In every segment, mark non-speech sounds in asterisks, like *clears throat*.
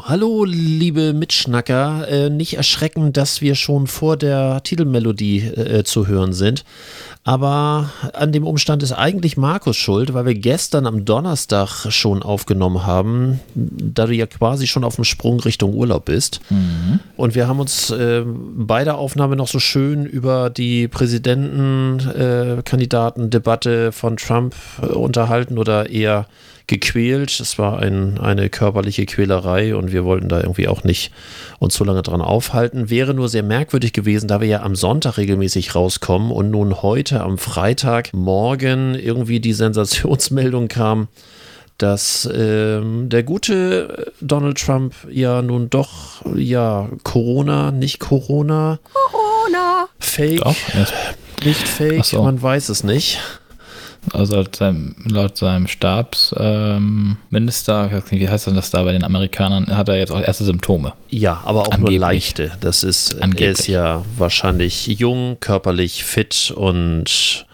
Hallo, liebe Mitschnacker. Äh, nicht erschrecken, dass wir schon vor der Titelmelodie äh, zu hören sind. Aber an dem Umstand ist eigentlich Markus schuld, weil wir gestern am Donnerstag schon aufgenommen haben, da du ja quasi schon auf dem Sprung Richtung Urlaub bist. Mhm. Und wir haben uns äh, bei der Aufnahme noch so schön über die Präsidentenkandidaten-Debatte von Trump äh, unterhalten oder eher gequält. Es war ein, eine körperliche Quälerei und wir wollten da irgendwie auch nicht uns so lange dran aufhalten. Wäre nur sehr merkwürdig gewesen, da wir ja am Sonntag regelmäßig rauskommen und nun heute am Freitagmorgen irgendwie die Sensationsmeldung kam, dass ähm, der gute Donald Trump ja nun doch, ja, Corona, nicht Corona. Corona. Fake. Doch, nicht fake, so. man weiß es nicht. Also laut seinem, laut seinem Stabsminister, ähm, wie heißt das da bei den Amerikanern, hat er jetzt auch erste Symptome. Ja, aber auch Angeblich. nur leichte. Das ist, Angeblich. er ist ja wahrscheinlich jung, körperlich fit und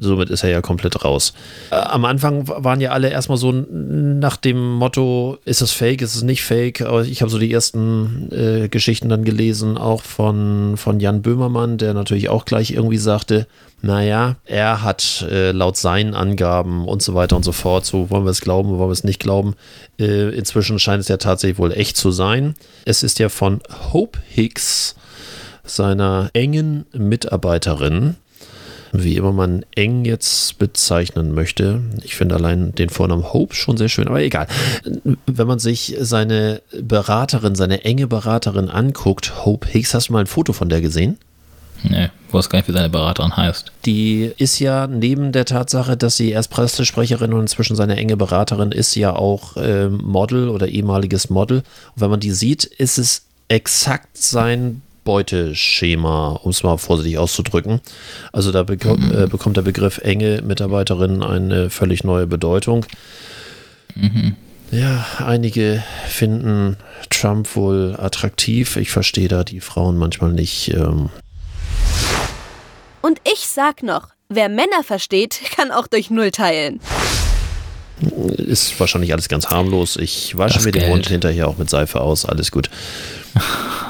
Somit ist er ja komplett raus. Äh, am Anfang waren ja alle erstmal so nach dem Motto, ist es fake, ist es nicht fake? Aber ich habe so die ersten äh, Geschichten dann gelesen, auch von, von Jan Böhmermann, der natürlich auch gleich irgendwie sagte, naja, er hat äh, laut seinen Angaben und so weiter und so fort, so wollen wir es glauben, wollen wir es nicht glauben. Äh, inzwischen scheint es ja tatsächlich wohl echt zu sein. Es ist ja von Hope Hicks, seiner engen Mitarbeiterin, wie immer man eng jetzt bezeichnen möchte. Ich finde allein den Vornamen Hope schon sehr schön, aber egal. Wenn man sich seine Beraterin, seine enge Beraterin anguckt, Hope Hicks, hast du mal ein Foto von der gesehen? Nee, weiß gar nicht, wie seine Beraterin heißt. Die ist ja neben der Tatsache, dass sie erst Pressesprecherin und inzwischen seine enge Beraterin ist, ja auch äh, Model oder ehemaliges Model. Und wenn man die sieht, ist es exakt sein Beuteschema, um es mal vorsichtig auszudrücken. Also da beko mhm. äh, bekommt der Begriff enge Mitarbeiterin eine völlig neue Bedeutung. Mhm. Ja, einige finden Trump wohl attraktiv. Ich verstehe da die Frauen manchmal nicht. Ähm. Und ich sag noch, wer Männer versteht, *laughs* kann auch durch Null teilen. Ist wahrscheinlich alles ganz harmlos. Ich wasche das mir Geld. den Mund hinterher auch mit Seife aus. Alles gut. *laughs*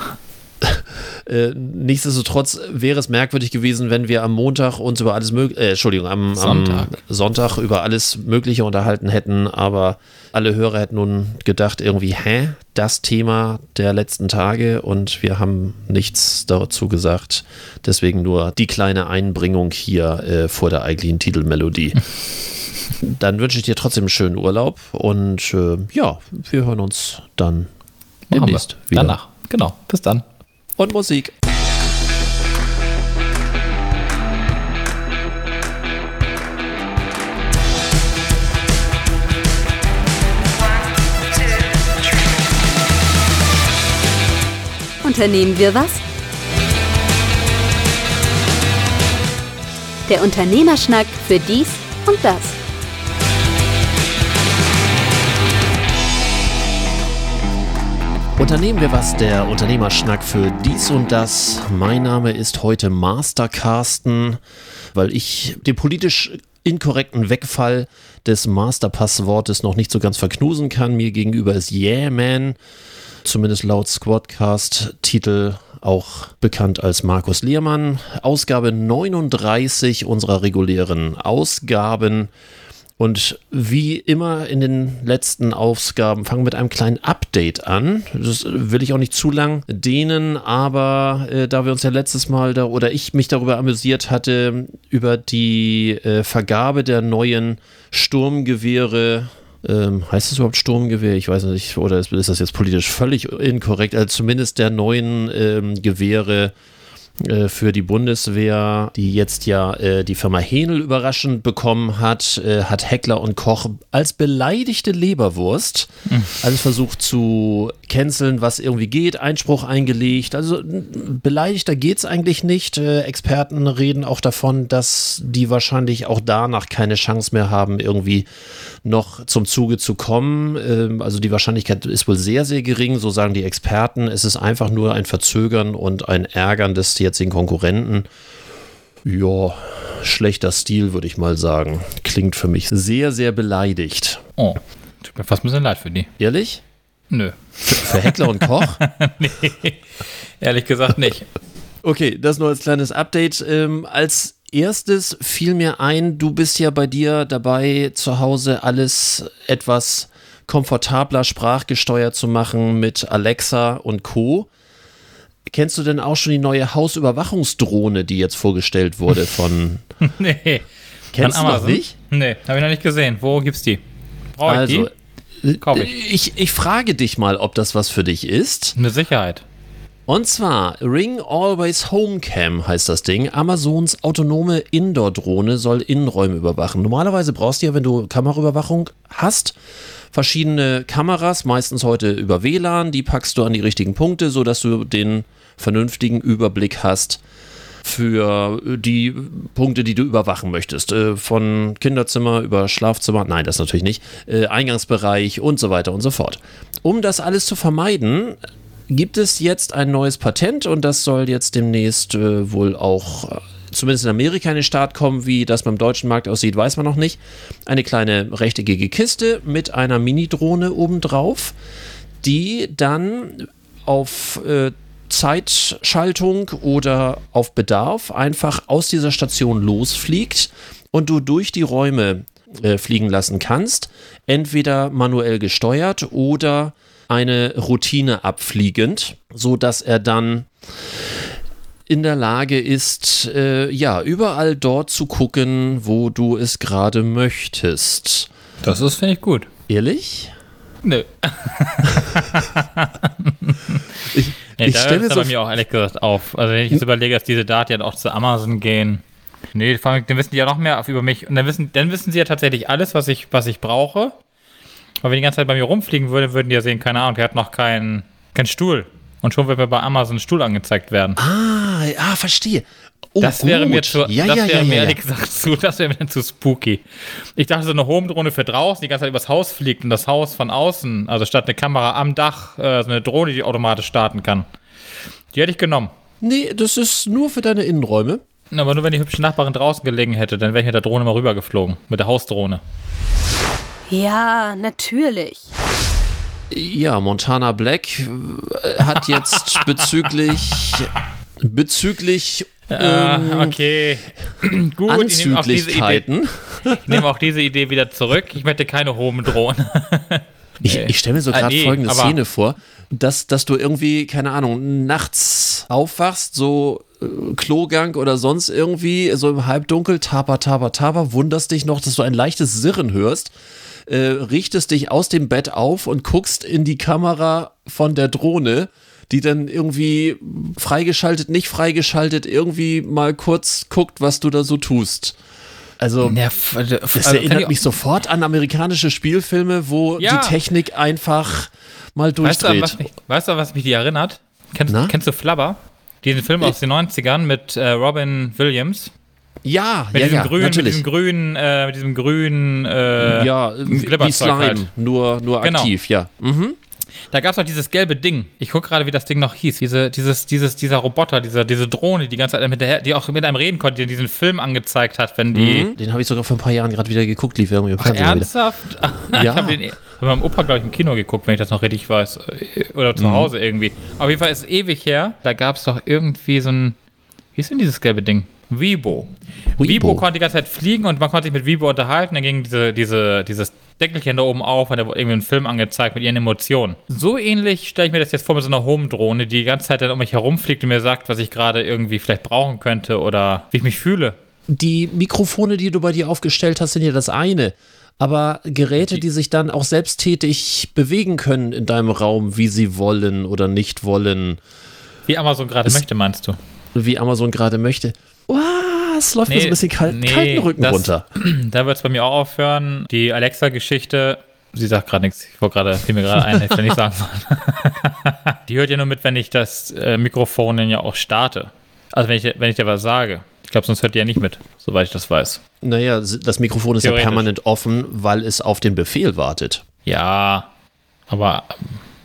Äh, nichtsdestotrotz wäre es merkwürdig gewesen, wenn wir am Montag uns über alles mögliche, äh, Entschuldigung, am Sonntag. am Sonntag über alles Mögliche unterhalten hätten, aber alle Hörer hätten nun gedacht, irgendwie, hä, das Thema der letzten Tage und wir haben nichts dazu gesagt. Deswegen nur die kleine Einbringung hier äh, vor der eigentlichen Titelmelodie. *laughs* dann wünsche ich dir trotzdem einen schönen Urlaub und äh, ja, wir hören uns dann demnächst wieder. Danach, genau. Bis dann und Musik. Unternehmen wir was? Der Unternehmerschnack für dies und das. Unternehmen wir was, der Unternehmerschnack für dies und das. Mein Name ist heute Master Carsten, weil ich den politisch inkorrekten Wegfall des Masterpasswortes noch nicht so ganz verknusen kann. Mir gegenüber ist Yeah Man, zumindest laut Squadcast-Titel auch bekannt als Markus Liermann. Ausgabe 39 unserer regulären Ausgaben. Und wie immer in den letzten Ausgaben fangen wir mit einem kleinen Update an. Das will ich auch nicht zu lang dehnen, aber äh, da wir uns ja letztes Mal da oder ich mich darüber amüsiert hatte, über die äh, Vergabe der neuen Sturmgewehre ähm, heißt es überhaupt Sturmgewehr? Ich weiß nicht, oder ist, ist das jetzt politisch völlig inkorrekt? Also zumindest der neuen ähm, Gewehre äh, für die Bundeswehr, die jetzt ja äh, die Firma Henel überraschend bekommen hat, äh, hat Heckler und Koch als beleidigte Leberwurst mhm. alles versucht zu canceln, was irgendwie geht, Einspruch eingelegt. Also beleidigter geht es eigentlich nicht. Äh, Experten reden auch davon, dass die wahrscheinlich auch danach keine Chance mehr haben, irgendwie noch zum Zuge zu kommen. Ähm, also die Wahrscheinlichkeit ist wohl sehr, sehr gering, so sagen die Experten. Es ist einfach nur ein Verzögern und ein Ärgern des jetzigen Konkurrenten. Ja, schlechter Stil, würde ich mal sagen. Klingt für mich sehr, sehr beleidigt. Oh, tut mir fast ein bisschen leid für die. Ehrlich? Nö. Für Heckler und Koch? *laughs* nee, ehrlich gesagt nicht. Okay, das nur als kleines Update. Ähm, als erstes fiel mir ein, du bist ja bei dir dabei, zu Hause alles etwas komfortabler sprachgesteuert zu machen mit Alexa und Co. Kennst du denn auch schon die neue Hausüberwachungsdrohne, die jetzt vorgestellt wurde von. *laughs* nee. Kennst du noch nicht? Nee, habe ich noch nicht gesehen. Wo gibt's die? Brauche ich also, die? Kauf ich. ich. Ich frage dich mal, ob das was für dich ist. Mit Sicherheit. Und zwar Ring Always Home Cam heißt das Ding. Amazons autonome Indoor-Drohne soll Innenräume überwachen. Normalerweise brauchst du ja, wenn du Kameraüberwachung hast, verschiedene Kameras, meistens heute über WLAN, die packst du an die richtigen Punkte, sodass du den vernünftigen Überblick hast für die Punkte, die du überwachen möchtest. Äh, von Kinderzimmer über Schlafzimmer, nein, das natürlich nicht, äh, Eingangsbereich und so weiter und so fort. Um das alles zu vermeiden, gibt es jetzt ein neues Patent und das soll jetzt demnächst äh, wohl auch äh, zumindest in Amerika in den Start kommen. Wie das beim deutschen Markt aussieht, weiß man noch nicht. Eine kleine rechteckige Kiste mit einer Mini-Drohne obendrauf, die dann auf äh, Zeitschaltung oder auf Bedarf einfach aus dieser Station losfliegt und du durch die Räume äh, fliegen lassen kannst. Entweder manuell gesteuert oder eine Routine abfliegend, so dass er dann in der Lage ist, äh, ja, überall dort zu gucken, wo du es gerade möchtest. Das ist, finde ich, gut. Ehrlich? Nö. *laughs* ich nee, ich stelle so bei mir auch ehrlich gesagt auf. Also wenn ich jetzt überlege, dass diese Daten ja auch zu Amazon gehen. Nee, dann wissen die ja noch mehr über mich. Und dann wissen, dann wissen sie ja tatsächlich alles, was ich, was ich brauche. Aber wenn die ganze Zeit bei mir rumfliegen würde, würden die ja sehen, keine Ahnung, der hat noch keinen kein Stuhl. Und schon wird mir bei Amazon ein Stuhl angezeigt werden. Ah, ah verstehe. Oh, das wäre gut. mir zu, ja, das ja, wäre ja, mir ehrlich gesagt zu, das wäre mir zu spooky. Ich dachte, so eine Home-Drohne für draußen, die ganze Zeit übers Haus fliegt und das Haus von außen, also statt eine Kamera am Dach, äh, so eine Drohne, die automatisch starten kann. Die hätte ich genommen. Nee, das ist nur für deine Innenräume. Aber nur wenn die hübsche Nachbarin draußen gelegen hätte, dann wäre ich mit der Drohne mal rübergeflogen. Mit der Hausdrohne. Ja, natürlich. Ja, Montana Black äh, hat jetzt *laughs* bezüglich bezüglich uh, okay. Gut, Anzüglichkeiten. Ich nehme auch diese Idee wieder zurück. Ich möchte keine hohen Drohnen. *laughs* Ich, ich stelle mir so gerade ah, nee, folgende Szene vor, dass, dass du irgendwie, keine Ahnung, nachts aufwachst, so äh, Klogang oder sonst irgendwie, so im Halbdunkel, taper, taper, taper, wunderst dich noch, dass du ein leichtes Sirren hörst äh, richtest dich aus dem Bett auf und guckst in die Kamera von der Drohne, die dann irgendwie freigeschaltet, nicht freigeschaltet, irgendwie mal kurz guckt, was du da so tust. Also, ja, das also erinnert mich sofort an amerikanische Spielfilme, wo ja. die Technik einfach mal durchdreht. Weißt du, was mich, weißt du, was mich die erinnert? Kennst, kennst du Flubber? Diesen Film aus den 90ern mit äh, Robin Williams. Ja, mit ja, diesem ja, grünen, natürlich. Mit diesem grünen, äh, mit diesem grünen, äh, ja, wie Slime, halt. nur, nur genau. aktiv, ja. Mhm. Da gab es noch dieses gelbe Ding. Ich gucke gerade, wie das Ding noch hieß. Diese, dieses, dieses, dieser Roboter, dieser, diese Drohne, die ganze Zeit mit der, die auch mit einem reden konnte, die diesen Film angezeigt hat, wenn die. Mhm. Den habe ich sogar vor ein paar Jahren gerade wieder geguckt, lief irgendwie im Fernsehen. Ernsthaft? *laughs* ja. Ich habe den meinem Opa, glaube ich, im Kino geguckt, wenn ich das noch richtig weiß. Oder zu mhm. Hause irgendwie. Auf jeden Fall ist es ewig her. Da gab es doch irgendwie so ein. Wie ist denn dieses gelbe Ding? Vibo. Vibo konnte die ganze Zeit fliegen und man konnte sich mit Vibo unterhalten. Dann ging diese, diese, dieses Deckelchen da oben auf und da wurde irgendwie ein Film angezeigt mit ihren Emotionen. So ähnlich stelle ich mir das jetzt vor mit so einer Home-Drohne, die die ganze Zeit dann um mich herumfliegt und mir sagt, was ich gerade irgendwie vielleicht brauchen könnte oder wie ich mich fühle. Die Mikrofone, die du bei dir aufgestellt hast, sind ja das eine. Aber Geräte, die sich dann auch selbsttätig bewegen können in deinem Raum, wie sie wollen oder nicht wollen. Wie Amazon gerade möchte, meinst du? Wie Amazon gerade möchte es läuft nee, mir so ein bisschen kalt, nee, kalten Rücken das, runter. *clears throat* Da wird es bei mir auch aufhören. Die Alexa-Geschichte, sie sagt gerade nichts. Ich wollte gerade, fiel mir gerade ein, hätte ich nicht sagen sollen. *laughs* die hört ja nur mit, wenn ich das äh, Mikrofon dann ja auch starte. Also wenn ich, wenn ich dir was sage. Ich glaube, sonst hört die ja nicht mit, soweit ich das weiß. Naja, das Mikrofon ist ja permanent offen, weil es auf den Befehl wartet. Ja, aber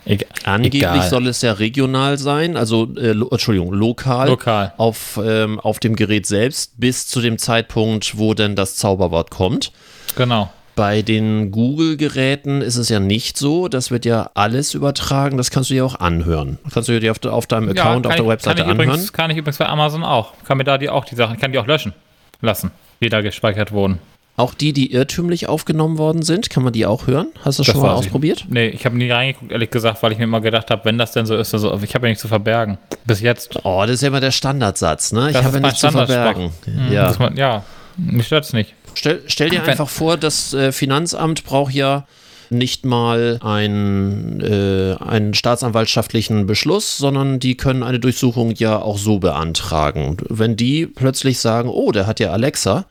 Egal. Angeblich soll es ja regional sein, also äh, lo Entschuldigung, lokal, lokal. Auf, ähm, auf dem Gerät selbst bis zu dem Zeitpunkt, wo denn das Zauberwort kommt. Genau. Bei den Google-Geräten ist es ja nicht so. Das wird ja alles übertragen. Das kannst du ja auch anhören. Kannst du dir auf, auf deinem Account ja, auf der ich, Webseite kann anhören? Übrigens, kann ich übrigens bei Amazon auch. Kann mir da die auch die Sachen, kann die auch löschen lassen, die da gespeichert wurden. Auch die, die irrtümlich aufgenommen worden sind, kann man die auch hören? Hast du das schon mal ausprobiert? Ich. Nee, ich habe nie reingeguckt, ehrlich gesagt, weil ich mir immer gedacht habe, wenn das denn so ist, also ich habe ja nichts zu verbergen. Bis jetzt. Oh, das ist ja immer der Standardsatz, ne? Ich habe ja nichts zu verbergen. Mhm, ja. Man, ja, mich stört's nicht. Stell, stell dir einfach vor, das äh, Finanzamt braucht ja nicht mal einen, äh, einen staatsanwaltschaftlichen Beschluss, sondern die können eine Durchsuchung ja auch so beantragen. Wenn die plötzlich sagen, oh, der hat ja Alexa,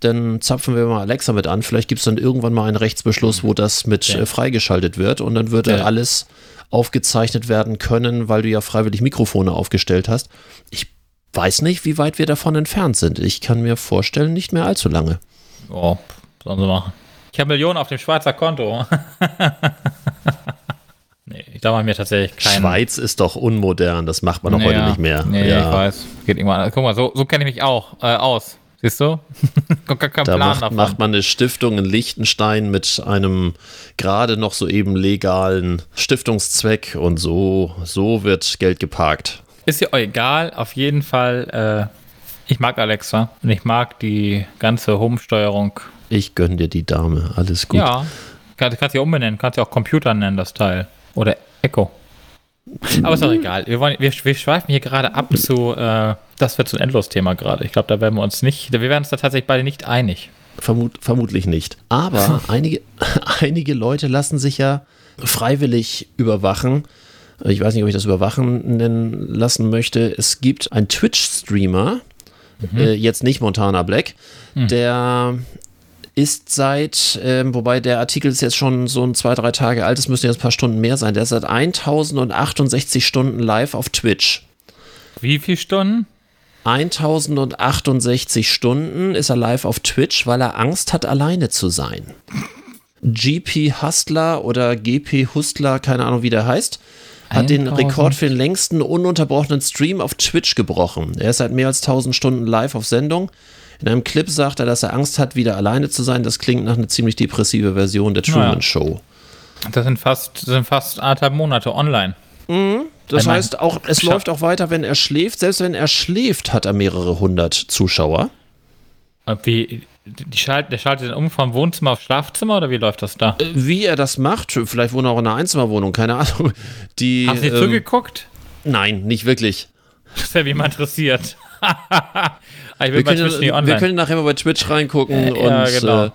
dann zapfen wir mal Alexa mit an. Vielleicht gibt es dann irgendwann mal einen Rechtsbeschluss, wo das mit ja. äh, freigeschaltet wird und dann würde ja. alles aufgezeichnet werden können, weil du ja freiwillig Mikrofone aufgestellt hast. Ich weiß nicht, wie weit wir davon entfernt sind. Ich kann mir vorstellen, nicht mehr allzu lange. Oh, sollen sie machen. Ich habe Millionen auf dem Schweizer Konto. *laughs* nee, ich glaube mir tatsächlich keinen. Schweiz ist doch unmodern, das macht man doch naja, heute nicht mehr. Nee, ja. ich weiß. Geht irgendwann. Guck mal, so, so kenne ich mich auch äh, aus. Siehst du? *laughs* da macht, macht, man eine Stiftung in Liechtenstein mit einem gerade noch soeben legalen Stiftungszweck und so, so wird Geld geparkt. Ist ja egal, auf jeden Fall. Äh, ich mag Alexa und ich mag die ganze Home-Steuerung. Ich gönne dir die Dame, alles gut. Ja, du kannst ja umbenennen, kannst ja auch Computer nennen, das Teil. Oder Echo. Aber ist auch egal. Wir, wollen, wir, wir schweifen hier gerade ab zu, äh, das wird so ein Endlos-Thema gerade. Ich glaube, da werden wir uns nicht, wir werden uns da tatsächlich beide nicht einig. Vermut, vermutlich nicht. Aber *laughs* einige, *laughs* einige Leute lassen sich ja freiwillig überwachen. Ich weiß nicht, ob ich das überwachen nennen lassen möchte. Es gibt einen Twitch-Streamer, mhm. äh, jetzt nicht Montana Black, mhm. der ist seit, ähm, wobei der Artikel ist jetzt schon so ein zwei, drei Tage alt, es müssen jetzt ein paar Stunden mehr sein, der ist seit 1068 Stunden live auf Twitch. Wie viele Stunden? 1068 Stunden ist er live auf Twitch, weil er Angst hat, alleine zu sein. GP Hustler oder GP Hustler, keine Ahnung, wie der heißt, hat den Rekord für den längsten ununterbrochenen Stream auf Twitch gebrochen. Er ist seit mehr als 1000 Stunden live auf Sendung. In einem Clip sagt er, dass er Angst hat, wieder alleine zu sein. Das klingt nach einer ziemlich depressive Version der Truman naja. Show. Das sind fast, sind fast anderthalb Monate online. Mhm. Das ich heißt, auch, es läuft auch weiter, wenn er schläft. Selbst wenn er schläft, hat er mehrere hundert Zuschauer. Wie, die schalt, der schaltet dann um vom Wohnzimmer auf Schlafzimmer oder wie läuft das da? Äh, wie er das macht, vielleicht wohnt er auch in einer Einzimmerwohnung, keine Ahnung. *laughs* Die, Hast du ähm, zugeguckt? Nein, nicht wirklich. Das wäre wie mal interessiert. *laughs* ich wir, können, wir können nachher mal bei Twitch reingucken äh, und ja, genau. äh,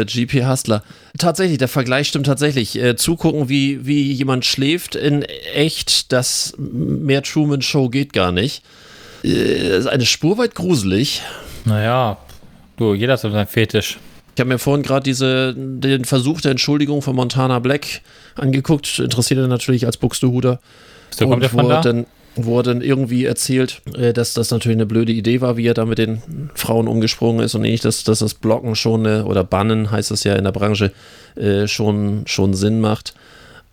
äh, GP Hustler. Tatsächlich, der Vergleich stimmt tatsächlich. Äh, zugucken, wie, wie jemand schläft in echt, das mehr Truman Show geht gar nicht. Äh, ist eine Spur weit gruselig. Naja, du, jeder hat seinen Fetisch. Ich habe mir vorhin gerade den Versuch der Entschuldigung von Montana Black angeguckt. Interessiert er natürlich als Buxtehuder. So kommt er von da? Dann, wo er dann irgendwie erzählt, äh, dass das natürlich eine blöde Idee war, wie er da mit den Frauen umgesprungen ist und nicht, dass, dass das Blocken schon eine, oder Bannen heißt es ja in der Branche äh, schon, schon Sinn macht.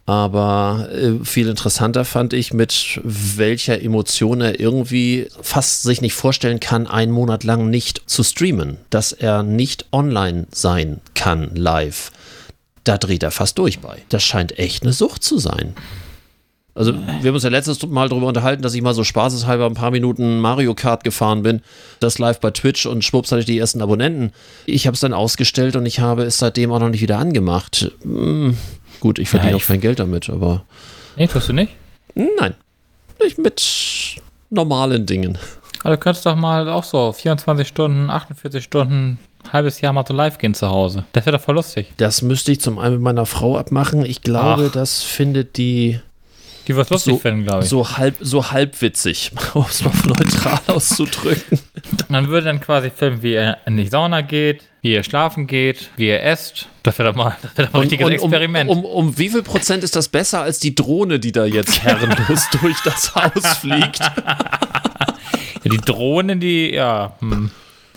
Aber äh, viel interessanter fand ich, mit welcher Emotion er irgendwie fast sich nicht vorstellen kann, einen Monat lang nicht zu streamen, dass er nicht online sein kann live. Da dreht er fast durch bei. Das scheint echt eine Sucht zu sein. Also wir haben uns ja letztes Mal darüber unterhalten, dass ich mal so spaßeshalber ein paar Minuten Mario Kart gefahren bin, das live bei Twitch und schwupps hatte ich die ersten Abonnenten. Ich habe es dann ausgestellt und ich habe es seitdem auch noch nicht wieder angemacht. Hm, gut, ich verdiene ja, auch kein Geld damit, aber... Nee, tust du nicht? Nein, nicht mit normalen Dingen. Also du könntest doch mal auch so 24 Stunden, 48 Stunden halbes Jahr mal so live gehen zu Hause. Das wäre doch voll lustig. Das müsste ich zum einen mit meiner Frau abmachen. Ich glaube, Ach. das findet die die was lustig so, finden, glaube ich. So, halb, so halbwitzig, *laughs* um es mal neutral *laughs* auszudrücken. Man würde dann quasi filmen, wie er in die Sauna geht, wie er schlafen geht, wie er esst. Das wäre doch mal, das wär doch mal ein richtiges und, Experiment. Um, um, um, wie viel Prozent ist das besser als die Drohne, die da jetzt *laughs* herrenlos durch das Haus fliegt? ja, die Drohne, die, ja. Hm.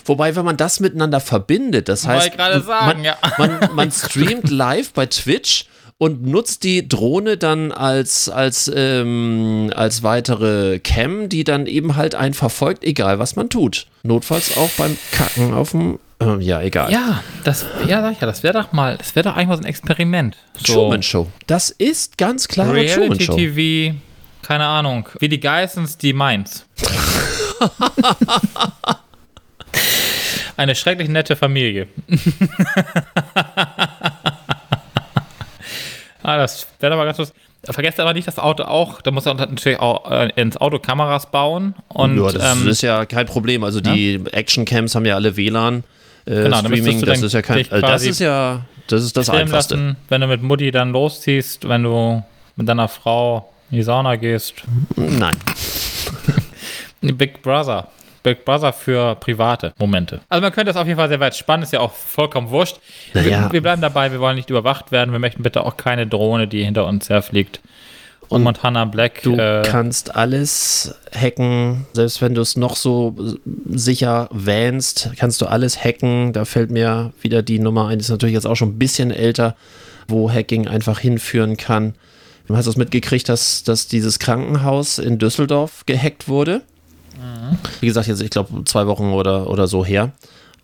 Wobei, wenn man das miteinander verbindet, das heißt, sagen, man, ja. man, man streamt live bei Twitch und nutzt die Drohne dann als, als, ähm, als weitere Cam, die dann eben halt einen verfolgt, egal was man tut. Notfalls auch beim Kacken auf dem ähm, ja, egal. Ja, das, ja, sag ich ja, das wäre doch mal, das wäre doch eigentlich mal so ein Experiment. So Truman Show. Das ist ganz klar Reality Show. TV, keine Ahnung, wie die Geissens, die Mainz. *laughs* Eine schrecklich nette Familie. *laughs* ah, das wäre aber ganz lustig. Vergesst aber nicht das Auto auch, da muss er natürlich auch äh, ins Auto Kameras bauen. Und, ja, das ähm, ist ja kein Problem. Also die ja? Actioncams haben ja alle WLAN. Äh, genau, Streaming, das ist ja kein. Also das ist ja, das ist das Einfachste. Lassen, wenn du mit Mutti dann losziehst, wenn du mit deiner Frau in die Sauna gehst. Nein. *laughs* Big Brother. Big Brother für private Momente. Also man könnte das auf jeden Fall sehr weit spannen, ist ja auch vollkommen wurscht. Naja. Wir, wir, bleiben dabei, wir wollen nicht überwacht werden, wir möchten bitte auch keine Drohne, die hinter uns herfliegt. Und, Montana Black. Du äh, kannst alles hacken, selbst wenn du es noch so sicher wähnst, kannst du alles hacken. Da fällt mir wieder die Nummer ein, die ist natürlich jetzt auch schon ein bisschen älter, wo Hacking einfach hinführen kann. Du hast es mitgekriegt, dass, dass dieses Krankenhaus in Düsseldorf gehackt wurde. Mhm. Wie gesagt, jetzt, ich glaube, zwei Wochen oder, oder so her.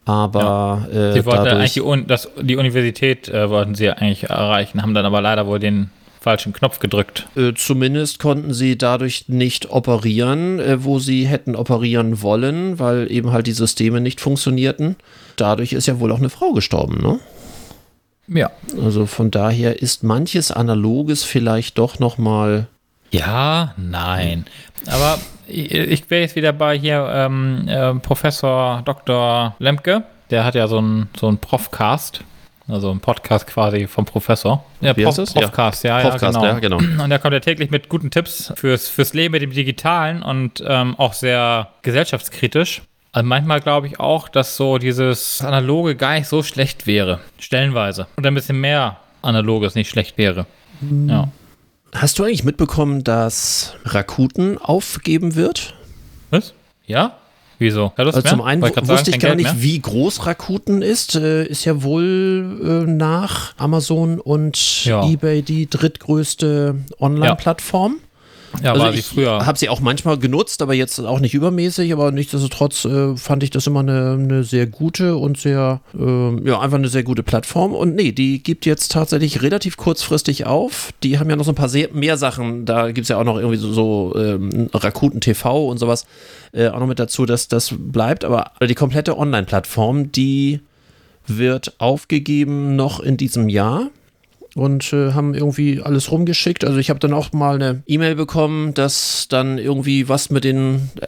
Aber ja. äh, sie wollten dadurch, eigentlich die, das, die Universität äh, wollten sie eigentlich erreichen, haben dann aber leider wohl den falschen Knopf gedrückt. Äh, zumindest konnten sie dadurch nicht operieren, äh, wo sie hätten operieren wollen, weil eben halt die Systeme nicht funktionierten. Dadurch ist ja wohl auch eine Frau gestorben, ne? Ja. Also von daher ist manches Analoges vielleicht doch noch mal ja, nein. Aber ich, ich wäre jetzt wieder bei hier ähm, äh, Professor Dr. Lemke. Der hat ja so einen so einen Profcast. Also ein Podcast quasi vom Professor. Ja, Prof, Profcast, ja, ja, Profcast, ja, genau. ja, genau. Und der kommt ja täglich mit guten Tipps fürs, fürs Leben mit dem Digitalen und ähm, auch sehr gesellschaftskritisch. Also manchmal glaube ich auch, dass so dieses Analoge gar nicht so schlecht wäre. Stellenweise. Und ein bisschen mehr Analoges nicht schlecht wäre. Mhm. Ja. Hast du eigentlich mitbekommen, dass Rakuten aufgeben wird? Was? Ja? Wieso? Also zum einen wusste sagen, ich gar nicht, wie groß Rakuten ist. Äh, ist ja wohl äh, nach Amazon und ja. eBay die drittgrößte Online-Plattform. Ja. Also war sie früher. habe sie auch manchmal genutzt, aber jetzt auch nicht übermäßig, aber nichtsdestotrotz äh, fand ich das immer eine, eine sehr gute und sehr, äh, ja, einfach eine sehr gute Plattform. Und nee, die gibt jetzt tatsächlich relativ kurzfristig auf. Die haben ja noch so ein paar mehr Sachen. Da gibt es ja auch noch irgendwie so, so ähm, Rakuten TV und sowas äh, auch noch mit dazu, dass das bleibt. Aber die komplette Online-Plattform, die wird aufgegeben noch in diesem Jahr und äh, haben irgendwie alles rumgeschickt. Also ich habe dann auch mal eine E-Mail bekommen, dass dann irgendwie was mit den äh,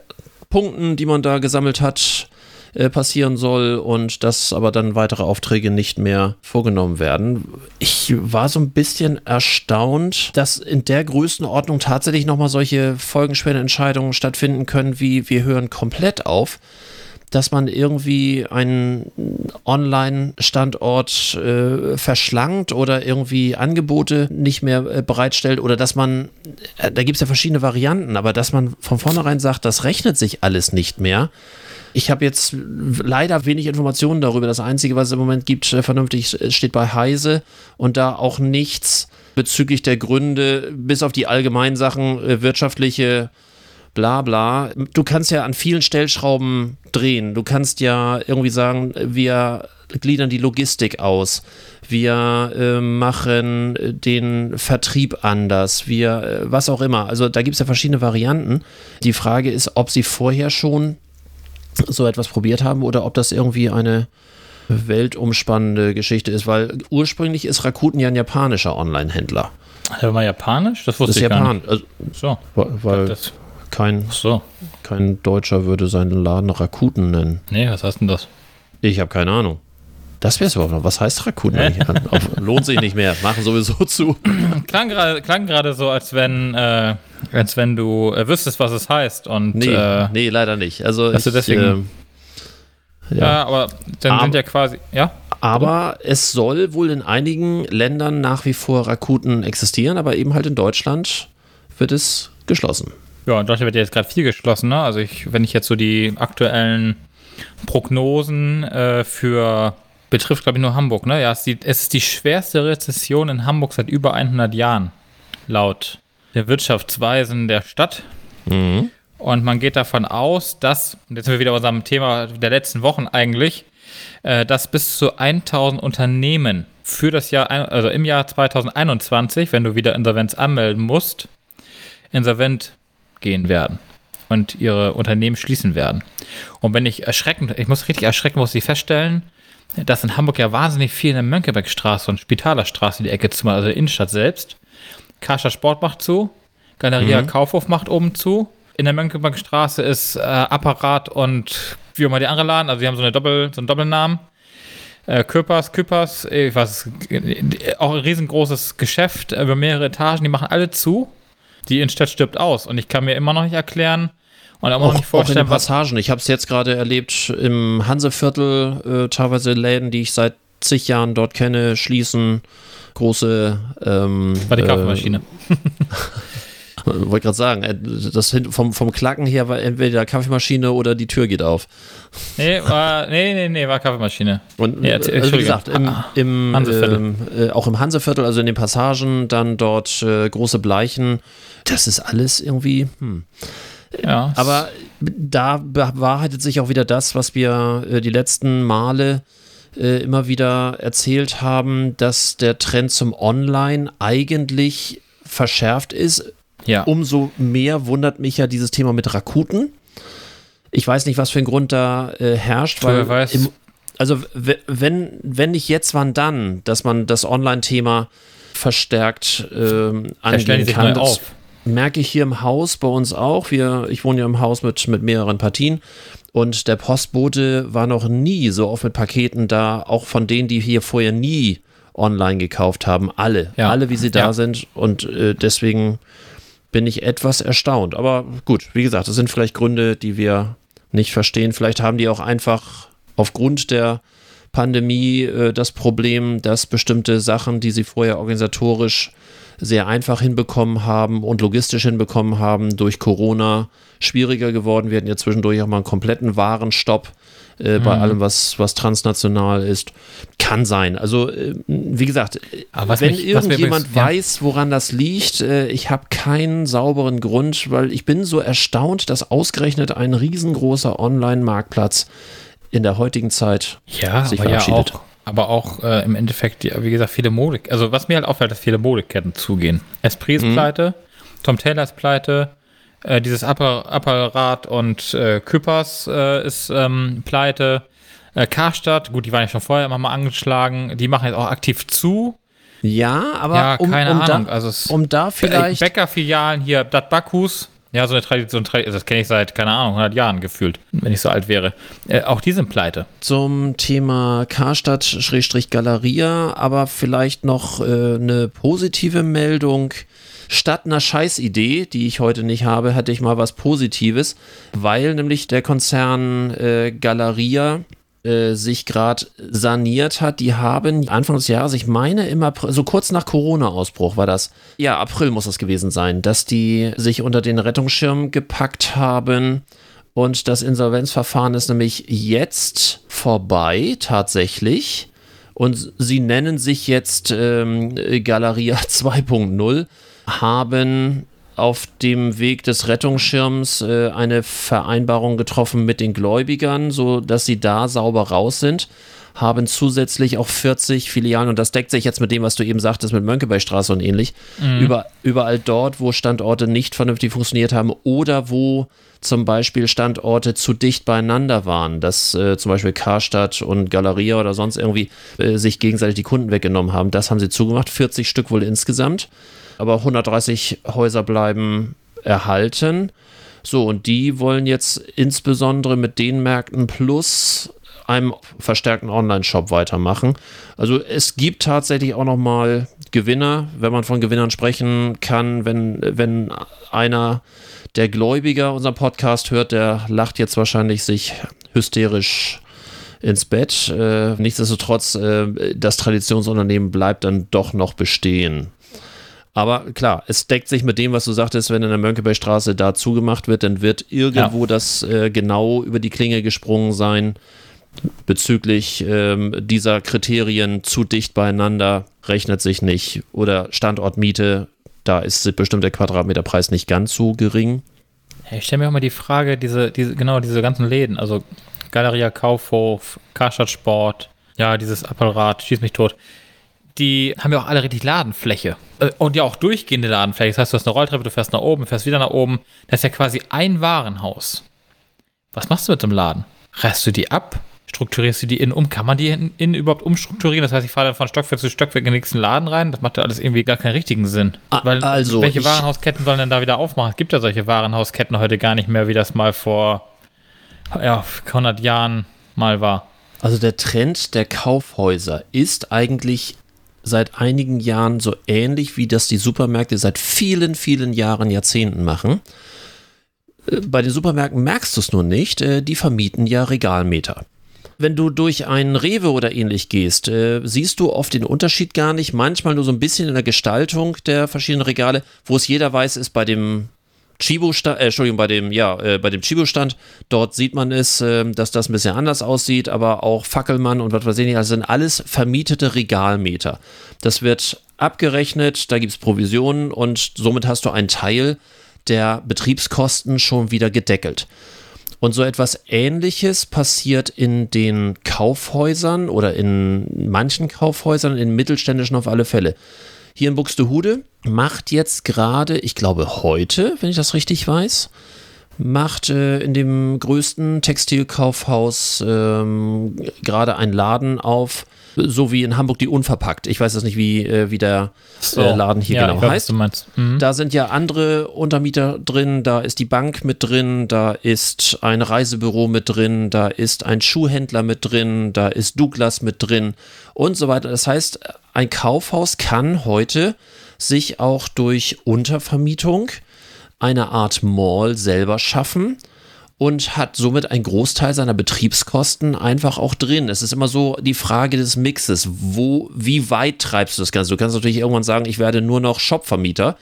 Punkten, die man da gesammelt hat, äh, passieren soll und dass aber dann weitere Aufträge nicht mehr vorgenommen werden. Ich war so ein bisschen erstaunt, dass in der Größenordnung tatsächlich nochmal solche folgenschweren Entscheidungen stattfinden können, wie wir hören komplett auf dass man irgendwie einen Online-Standort äh, verschlankt oder irgendwie Angebote nicht mehr äh, bereitstellt oder dass man, äh, da gibt es ja verschiedene Varianten, aber dass man von vornherein sagt, das rechnet sich alles nicht mehr. Ich habe jetzt leider wenig Informationen darüber. Das Einzige, was es im Moment gibt, äh, vernünftig steht bei Heise und da auch nichts bezüglich der Gründe, bis auf die allgemeinen Sachen, äh, wirtschaftliche bla bla. Du kannst ja an vielen Stellschrauben drehen. Du kannst ja irgendwie sagen, wir gliedern die Logistik aus. Wir äh, machen den Vertrieb anders. Wir, äh, was auch immer. Also da gibt es ja verschiedene Varianten. Die Frage ist, ob sie vorher schon so etwas probiert haben oder ob das irgendwie eine weltumspannende Geschichte ist, weil ursprünglich ist Rakuten ja ein japanischer Online-Händler. Der war japanisch? Das wusste das ich Japan. gar nicht. Also, so. Weil, das kein, so. kein Deutscher würde seinen Laden Rakuten nennen. Nee, was heißt denn das? Ich habe keine Ahnung. Das wäre es überhaupt noch. Was heißt Rakuten eigentlich? Lohnt sich nicht mehr. Machen sowieso *laughs* zu. Klang gerade so, als wenn, äh, als wenn du äh, wüsstest, was es heißt. Und, nee, äh, nee, leider nicht. Also ich, deswegen, äh, ja. ja. aber dann aber, sind ja quasi, ja. Aber es soll wohl in einigen Ländern nach wie vor Rakuten existieren, aber eben halt in Deutschland wird es geschlossen. Ja, in Deutschland wird ja jetzt gerade viel geschlossen. Ne? Also ich, wenn ich jetzt so die aktuellen Prognosen äh, für betrifft, glaube ich, nur Hamburg, ne? Ja, es ist, die, es ist die schwerste Rezession in Hamburg seit über 100 Jahren, laut der Wirtschaftsweisen der Stadt. Mhm. Und man geht davon aus, dass, und jetzt sind wir wieder bei unserem Thema der letzten Wochen eigentlich, äh, dass bis zu 1000 Unternehmen für das Jahr, also im Jahr 2021, wenn du wieder Insolvenz anmelden musst, insolvent gehen werden und ihre Unternehmen schließen werden. Und wenn ich erschreckend, ich muss richtig erschrecken, muss ich feststellen, dass in Hamburg ja wahnsinnig viel in der Mönckebergstraße und Spitalerstraße die Ecke zu, also Innenstadt selbst. Kascha Sport macht zu, Galeria mhm. Kaufhof macht oben zu. In der Mönckebergstraße ist äh, Apparat und wie auch mal die andere Laden, also die haben so, eine Doppel, so einen Doppelnamen. Äh, Küppers, Küppers, ich weiß, auch ein riesengroßes Geschäft über mehrere Etagen, die machen alle zu. Die Innenstadt stirbt aus und ich kann mir immer noch nicht erklären, und auch, auch, nicht vorstellen, auch in den Passagen. Ich habe es jetzt gerade erlebt im Hanseviertel, äh, teilweise Läden, die ich seit zig Jahren dort kenne, schließen. Große. Ähm, War die Kaffeemaschine. Äh, *laughs* Wollte gerade sagen, äh, das vom, vom Klacken her war entweder Kaffeemaschine oder die Tür geht auf. Nee, war, nee, nee, nee, war Kaffeemaschine. Und nee, also wie gesagt, im, ah, im ähm, äh, auch im Hanseviertel, also in den Passagen, dann dort äh, große Bleichen, das ist alles irgendwie, hm. Ja. Aber da bewahrheitet sich auch wieder das, was wir äh, die letzten Male äh, immer wieder erzählt haben, dass der Trend zum Online eigentlich verschärft ist. Ja. Umso mehr wundert mich ja dieses Thema mit Rakuten. Ich weiß nicht, was für ein Grund da äh, herrscht, weil im, also wenn, wenn nicht jetzt, wann dann, dass man das Online-Thema verstärkt ähm, angehen kann. Das, merke ich hier im Haus bei uns auch. Wir, ich wohne ja im Haus mit, mit mehreren Partien. Und der Postbote war noch nie so oft mit Paketen da, auch von denen, die hier vorher nie online gekauft haben. Alle, ja. alle, wie sie da ja. sind. Und äh, deswegen bin ich etwas erstaunt. Aber gut, wie gesagt, das sind vielleicht Gründe, die wir nicht verstehen. Vielleicht haben die auch einfach aufgrund der Pandemie äh, das Problem, dass bestimmte Sachen, die sie vorher organisatorisch sehr einfach hinbekommen haben und logistisch hinbekommen haben, durch Corona schwieriger geworden. Wir hatten ja zwischendurch auch mal einen kompletten Warenstopp äh, mhm. bei allem, was, was transnational ist. Kann sein. Also, äh, wie gesagt, wenn mich, irgendjemand ja. weiß, woran das liegt, äh, ich habe keinen sauberen Grund, weil ich bin so erstaunt, dass ausgerechnet ein riesengroßer Online-Marktplatz in der heutigen Zeit ja, sich verabschiedet. Ja auch aber auch äh, im Endeffekt, wie gesagt, viele Mode. Also was mir halt auffällt, dass viele Modeketten zugehen. Esprit ist mhm. pleite, Tom Taylor ist pleite, äh, dieses Apparat und äh, Küppers äh, ist ähm, pleite. Äh, Karstadt, gut, die waren ja schon vorher immer mal angeschlagen, die machen jetzt auch aktiv zu. Ja, aber ja, um, keine um Ahnung. Da, also um da vielleicht. Bäckerfilialen hier, Blatt Backhus, ja, so eine Tradition, das kenne ich seit, keine Ahnung, 100 Jahren gefühlt, wenn ich so alt wäre. Äh, auch die sind pleite. Zum Thema Karstadt-Galeria, aber vielleicht noch äh, eine positive Meldung. Statt einer Scheißidee, die ich heute nicht habe, hatte ich mal was Positives, weil nämlich der Konzern äh, Galeria äh, sich gerade saniert hat. Die haben Anfang des Jahres, ich meine im so kurz nach Corona-Ausbruch war das. Ja, April muss es gewesen sein, dass die sich unter den Rettungsschirm gepackt haben. Und das Insolvenzverfahren ist nämlich jetzt vorbei, tatsächlich. Und sie nennen sich jetzt ähm, Galeria *laughs* 2.0, haben auf dem Weg des Rettungsschirms äh, eine Vereinbarung getroffen mit den Gläubigern, so dass sie da sauber raus sind haben zusätzlich auch 40 Filialen und das deckt sich jetzt mit dem, was du eben sagtest, mit Mönckebergstraße und ähnlich. Mhm. Über, überall dort, wo Standorte nicht vernünftig funktioniert haben oder wo zum Beispiel Standorte zu dicht beieinander waren, dass äh, zum Beispiel Karstadt und Galeria oder sonst irgendwie äh, sich gegenseitig die Kunden weggenommen haben. Das haben sie zugemacht, 40 Stück wohl insgesamt aber 130 Häuser bleiben erhalten. So, und die wollen jetzt insbesondere mit den Märkten plus einem verstärkten Online-Shop weitermachen. Also es gibt tatsächlich auch noch mal Gewinner, wenn man von Gewinnern sprechen kann, wenn, wenn einer der Gläubiger unseren Podcast hört, der lacht jetzt wahrscheinlich sich hysterisch ins Bett. Äh, nichtsdestotrotz, äh, das Traditionsunternehmen bleibt dann doch noch bestehen. Aber klar, es deckt sich mit dem, was du sagtest, wenn in der Mönckebergstraße da zugemacht wird, dann wird irgendwo ja. das äh, genau über die Klinge gesprungen sein. bezüglich ähm, dieser Kriterien zu dicht beieinander rechnet sich nicht. Oder Standortmiete, da ist bestimmt der Quadratmeterpreis nicht ganz so gering. Ich stelle mir auch mal die Frage, diese, diese, genau, diese ganzen Läden, also Galeria Kaufhof, Karstadt Sport, ja, dieses Apparat, schieß mich tot. Die haben ja auch alle richtig Ladenfläche. Äh, und ja auch durchgehende Ladenfläche. Das heißt, du hast eine Rolltreppe, du fährst nach oben, fährst wieder nach oben. Das ist ja quasi ein Warenhaus. Was machst du mit dem Laden? Reißt du die ab? Strukturierst du die innen um? Kann man die innen, überhaupt umstrukturieren? Das heißt, ich fahre dann von Stockwerk zu Stockwerk in den nächsten Laden rein. Das macht ja alles irgendwie gar keinen richtigen Sinn. Weil also, welche Warenhausketten sollen denn da wieder aufmachen? Es gibt ja solche Warenhausketten heute gar nicht mehr, wie das mal vor ja, 100 Jahren mal war. Also der Trend der Kaufhäuser ist eigentlich seit einigen Jahren so ähnlich, wie das die Supermärkte seit vielen, vielen Jahren, Jahrzehnten machen. Äh, bei den Supermärkten merkst du es nur nicht, äh, die vermieten ja Regalmeter. Wenn du durch einen Rewe oder ähnlich gehst, äh, siehst du oft den Unterschied gar nicht. Manchmal nur so ein bisschen in der Gestaltung der verschiedenen Regale, wo es jeder weiß, ist bei dem Chibo-Stand, äh, Entschuldigung, bei dem, ja, äh, bei dem Chibo-Stand, dort sieht man es, äh, dass das ein bisschen anders aussieht, aber auch Fackelmann und was weiß ich nicht, also sind alles vermietete Regalmeter. Das wird abgerechnet, da gibt es Provisionen und somit hast du einen Teil der Betriebskosten schon wieder gedeckelt. Und so etwas Ähnliches passiert in den Kaufhäusern oder in manchen Kaufhäusern, in mittelständischen auf alle Fälle. Hier in Buxtehude macht jetzt gerade, ich glaube heute, wenn ich das richtig weiß, macht äh, in dem größten Textilkaufhaus ähm, gerade ein Laden auf, so wie in Hamburg die Unverpackt. Ich weiß das nicht, wie, äh, wie der so. äh, Laden hier ja, genau weiß, heißt. Mhm. Da sind ja andere Untermieter drin, da ist die Bank mit drin, da ist ein Reisebüro mit drin, da ist ein Schuhhändler mit drin, da ist Douglas mit drin und so weiter. Das heißt, ein Kaufhaus kann heute sich auch durch Untervermietung eine Art Mall selber schaffen und hat somit einen Großteil seiner Betriebskosten einfach auch drin. Es ist immer so die Frage des Mixes. Wo, wie weit treibst du das Ganze? Du kannst natürlich irgendwann sagen, ich werde nur noch Shopvermieter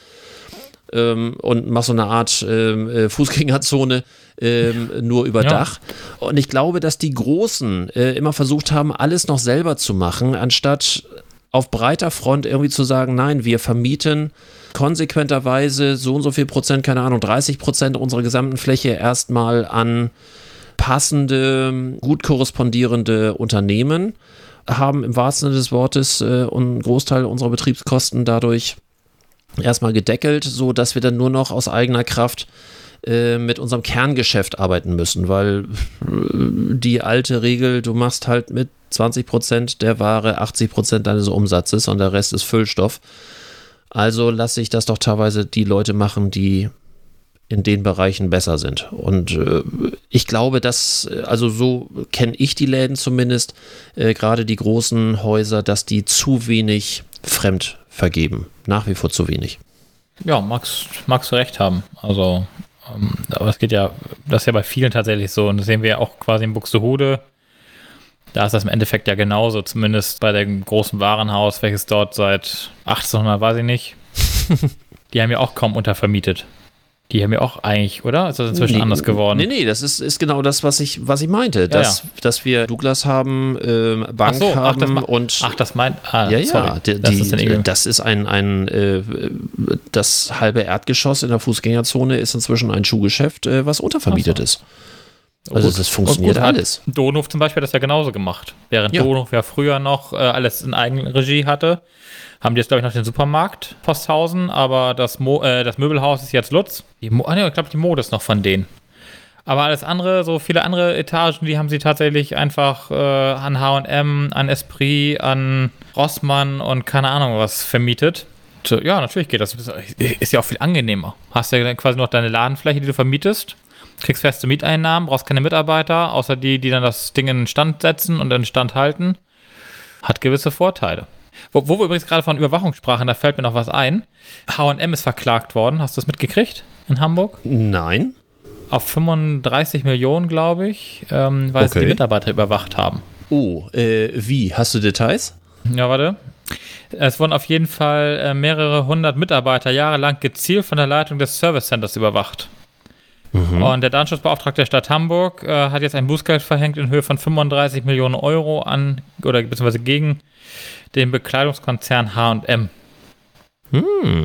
ähm, und mach so eine Art ähm, äh, Fußgängerzone ähm, nur über ja. Dach. Und ich glaube, dass die Großen äh, immer versucht haben, alles noch selber zu machen, anstatt auf breiter Front irgendwie zu sagen, nein, wir vermieten konsequenterweise so und so viel Prozent, keine Ahnung, 30 Prozent unserer gesamten Fläche erstmal an passende, gut korrespondierende Unternehmen, haben im wahrsten Sinne des Wortes äh, einen Großteil unserer Betriebskosten dadurch erstmal gedeckelt, so dass wir dann nur noch aus eigener Kraft äh, mit unserem Kerngeschäft arbeiten müssen, weil äh, die alte Regel, du machst halt mit 20 Prozent der Ware 80 Prozent deines Umsatzes und der Rest ist Füllstoff. Also lasse ich das doch teilweise die Leute machen, die in den Bereichen besser sind. Und äh, ich glaube, dass, äh, also so kenne ich die Läden zumindest, äh, gerade die großen Häuser, dass die zu wenig fremd vergeben. Nach wie vor zu wenig. Ja, magst, magst du recht haben. Also, ähm, aber es geht ja, das ist ja bei vielen tatsächlich so. Und das sehen wir ja auch quasi in Buxtehude. Da ist das im Endeffekt ja genauso, zumindest bei dem großen Warenhaus, welches dort seit 1800, weiß ich nicht, *laughs* die haben ja auch kaum untervermietet. Die haben ja auch eigentlich, oder? Ist das inzwischen nee, anders geworden? Nee, nee, das ist, ist genau das, was ich, was ich meinte. Dass, ja. dass wir Douglas haben, äh, Bank so, haben ach, das und. Ach, das meint. Ah, ja, ja. Die, das, ist die, das ist ein, ein äh, das halbe Erdgeschoss in der Fußgängerzone ist inzwischen ein Schuhgeschäft, äh, was untervermietet so. ist. Also gut. das funktioniert gut, alles. Donhof zum Beispiel hat das ja genauso gemacht. Während ja. Donhof ja früher noch äh, alles in Eigenregie hatte, haben die jetzt, glaube ich, noch den Supermarkt Posthausen, aber das, Mo äh, das Möbelhaus ist jetzt Lutz. Die Mo ah, nee, ich glaube, die Mode ist noch von denen. Aber alles andere, so viele andere Etagen, die haben sie tatsächlich einfach äh, an HM, an Esprit, an Rossmann und keine Ahnung was vermietet. Ja, natürlich geht das. Ist ja auch viel angenehmer. Hast ja quasi noch deine Ladenfläche, die du vermietest kriegst feste Mieteinnahmen, brauchst keine Mitarbeiter, außer die, die dann das Ding in den Stand setzen und in den Stand halten. Hat gewisse Vorteile. Wo, wo wir übrigens gerade von Überwachung sprachen, da fällt mir noch was ein. HM ist verklagt worden. Hast du das mitgekriegt in Hamburg? Nein. Auf 35 Millionen, glaube ich, ähm, weil okay. sie die Mitarbeiter überwacht haben. Oh, äh, wie? Hast du Details? Ja, warte. Es wurden auf jeden Fall äh, mehrere hundert Mitarbeiter jahrelang gezielt von der Leitung des Service Centers überwacht. Mhm. Und der Datenschutzbeauftragte der Stadt Hamburg äh, hat jetzt ein Bußgeld verhängt in Höhe von 35 Millionen Euro an oder beziehungsweise gegen den Bekleidungskonzern HM.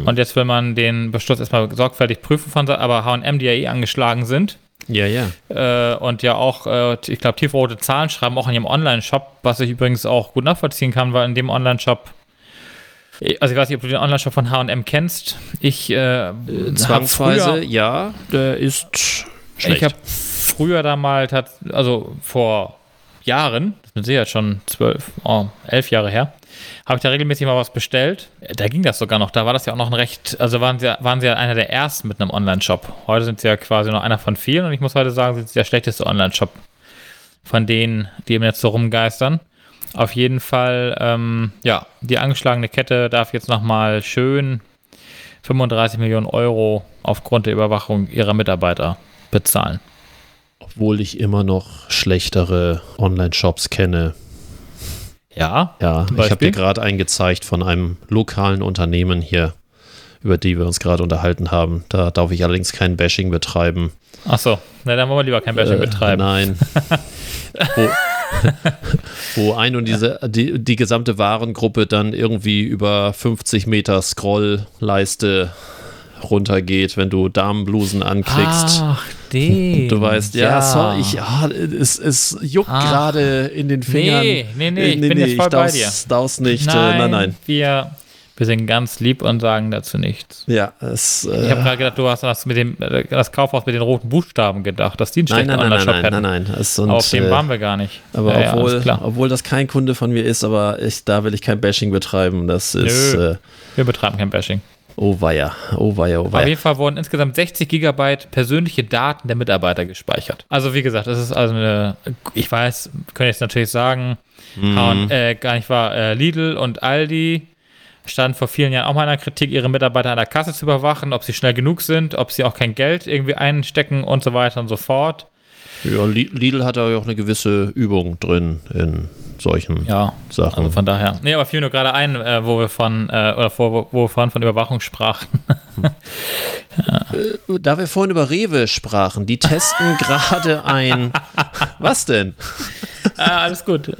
Und jetzt will man den Beschluss erstmal sorgfältig prüfen von, aber HM, die ja eh angeschlagen sind. Ja, ja. Äh, und ja auch, äh, ich glaube, tiefrote Zahlen schreiben, auch in ihrem Online-Shop, was ich übrigens auch gut nachvollziehen kann, weil in dem Online-Shop also ich weiß nicht, ob du den Online-Shop von H&M kennst. Ich äh, Zwangsweise, früher, ja, der ist schlecht. Ich habe früher da mal, also vor Jahren, das sind sicher schon zwölf, oh, elf Jahre her, habe ich da regelmäßig mal was bestellt. Da ging das sogar noch. Da war das ja auch noch ein recht, also waren sie, waren sie ja einer der ersten mit einem Online-Shop. Heute sind sie ja quasi noch einer von vielen und ich muss heute sagen, sind sie der schlechteste Online-Shop von denen, die eben jetzt so rumgeistern. Auf jeden Fall, ähm, ja, die angeschlagene Kette darf jetzt nochmal schön 35 Millionen Euro aufgrund der Überwachung ihrer Mitarbeiter bezahlen. Obwohl ich immer noch schlechtere Online-Shops kenne. Ja, ja ich habe dir gerade einen gezeigt von einem lokalen Unternehmen hier, über die wir uns gerade unterhalten haben. Da darf ich allerdings kein Bashing betreiben. Ach so, na, dann wollen wir lieber kein Bashing äh, betreiben. Nein. *laughs* wo, *laughs* wo ein und diese, die, die gesamte Warengruppe dann irgendwie über 50 Meter Scrollleiste runtergeht, wenn du Damenblusen anklickst. Ach, den. Du weißt, ja, ja. sorry, ich, ja, es, es juckt gerade in den Fingern. Nee, nee, nee, ich nee, bin nee, jetzt voll bei dir. Darf's nicht, nein, äh, nein, nein. Wir, wir sind ganz lieb und sagen dazu nichts. Ja, es. Äh, ich habe gerade gedacht, du hast das mit dem äh, das Kaufhaus mit den roten Buchstaben gedacht, dass die einen nein, nein, nein, nein, nein, nein, nein. Und, auf dem waren wir gar nicht. Aber ja, obwohl, ja, obwohl das kein Kunde von mir ist, aber ich, da will ich kein Bashing betreiben. Das ist. Nö, äh, wir betreiben kein Bashing. Oh weia, oh weia, oh weia. Auf jeden Fall wurden insgesamt 60 Gigabyte persönliche Daten der Mitarbeiter gespeichert. Also wie gesagt, das ist also eine, ich weiß, könnte ich jetzt natürlich sagen, mhm. äh, gar nicht wahr, äh, Lidl und Aldi standen vor vielen Jahren auch mal in der Kritik, ihre Mitarbeiter an der Kasse zu überwachen, ob sie schnell genug sind, ob sie auch kein Geld irgendwie einstecken und so weiter und so fort. Ja, Lidl hat da ja auch eine gewisse Übung drin in solchen ja, Sachen. Also von daher. Nee, aber fiel nur gerade ein, äh, wo wir von, äh, oder vor, wo wir vorhin von Überwachung sprachen. ja. *laughs* Äh, da wir vorhin über Rewe sprachen, die testen *laughs* gerade ein. *laughs* Was denn? Ah, alles gut.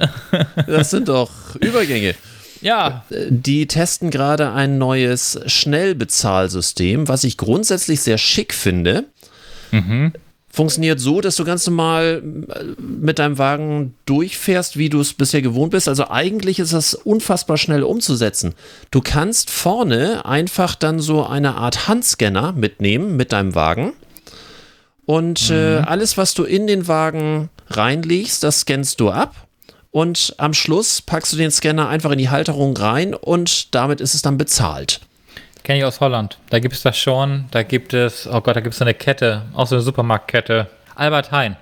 das sind doch Übergänge. Ja. Die testen gerade ein neues Schnellbezahlsystem, was ich grundsätzlich sehr schick finde. Mhm. Funktioniert so, dass du ganz normal äh, mit deinem Wagen durchfährst, wie du es bisher gewohnt bist. Also eigentlich ist das unfassbar schnell umzusetzen. Du kannst vorne einfach dann so eine Art Handscanner mitnehmen mit deinem Wagen. Und äh, mhm. äh, alles, was du in den Wagen reinlegst, das scannst du ab und am Schluss packst du den Scanner einfach in die Halterung rein und damit ist es dann bezahlt. Kenne ich aus Holland. Da gibt es das schon. Da gibt es, oh Gott, da gibt es eine Kette, auch so eine Supermarktkette. Albert Heijn.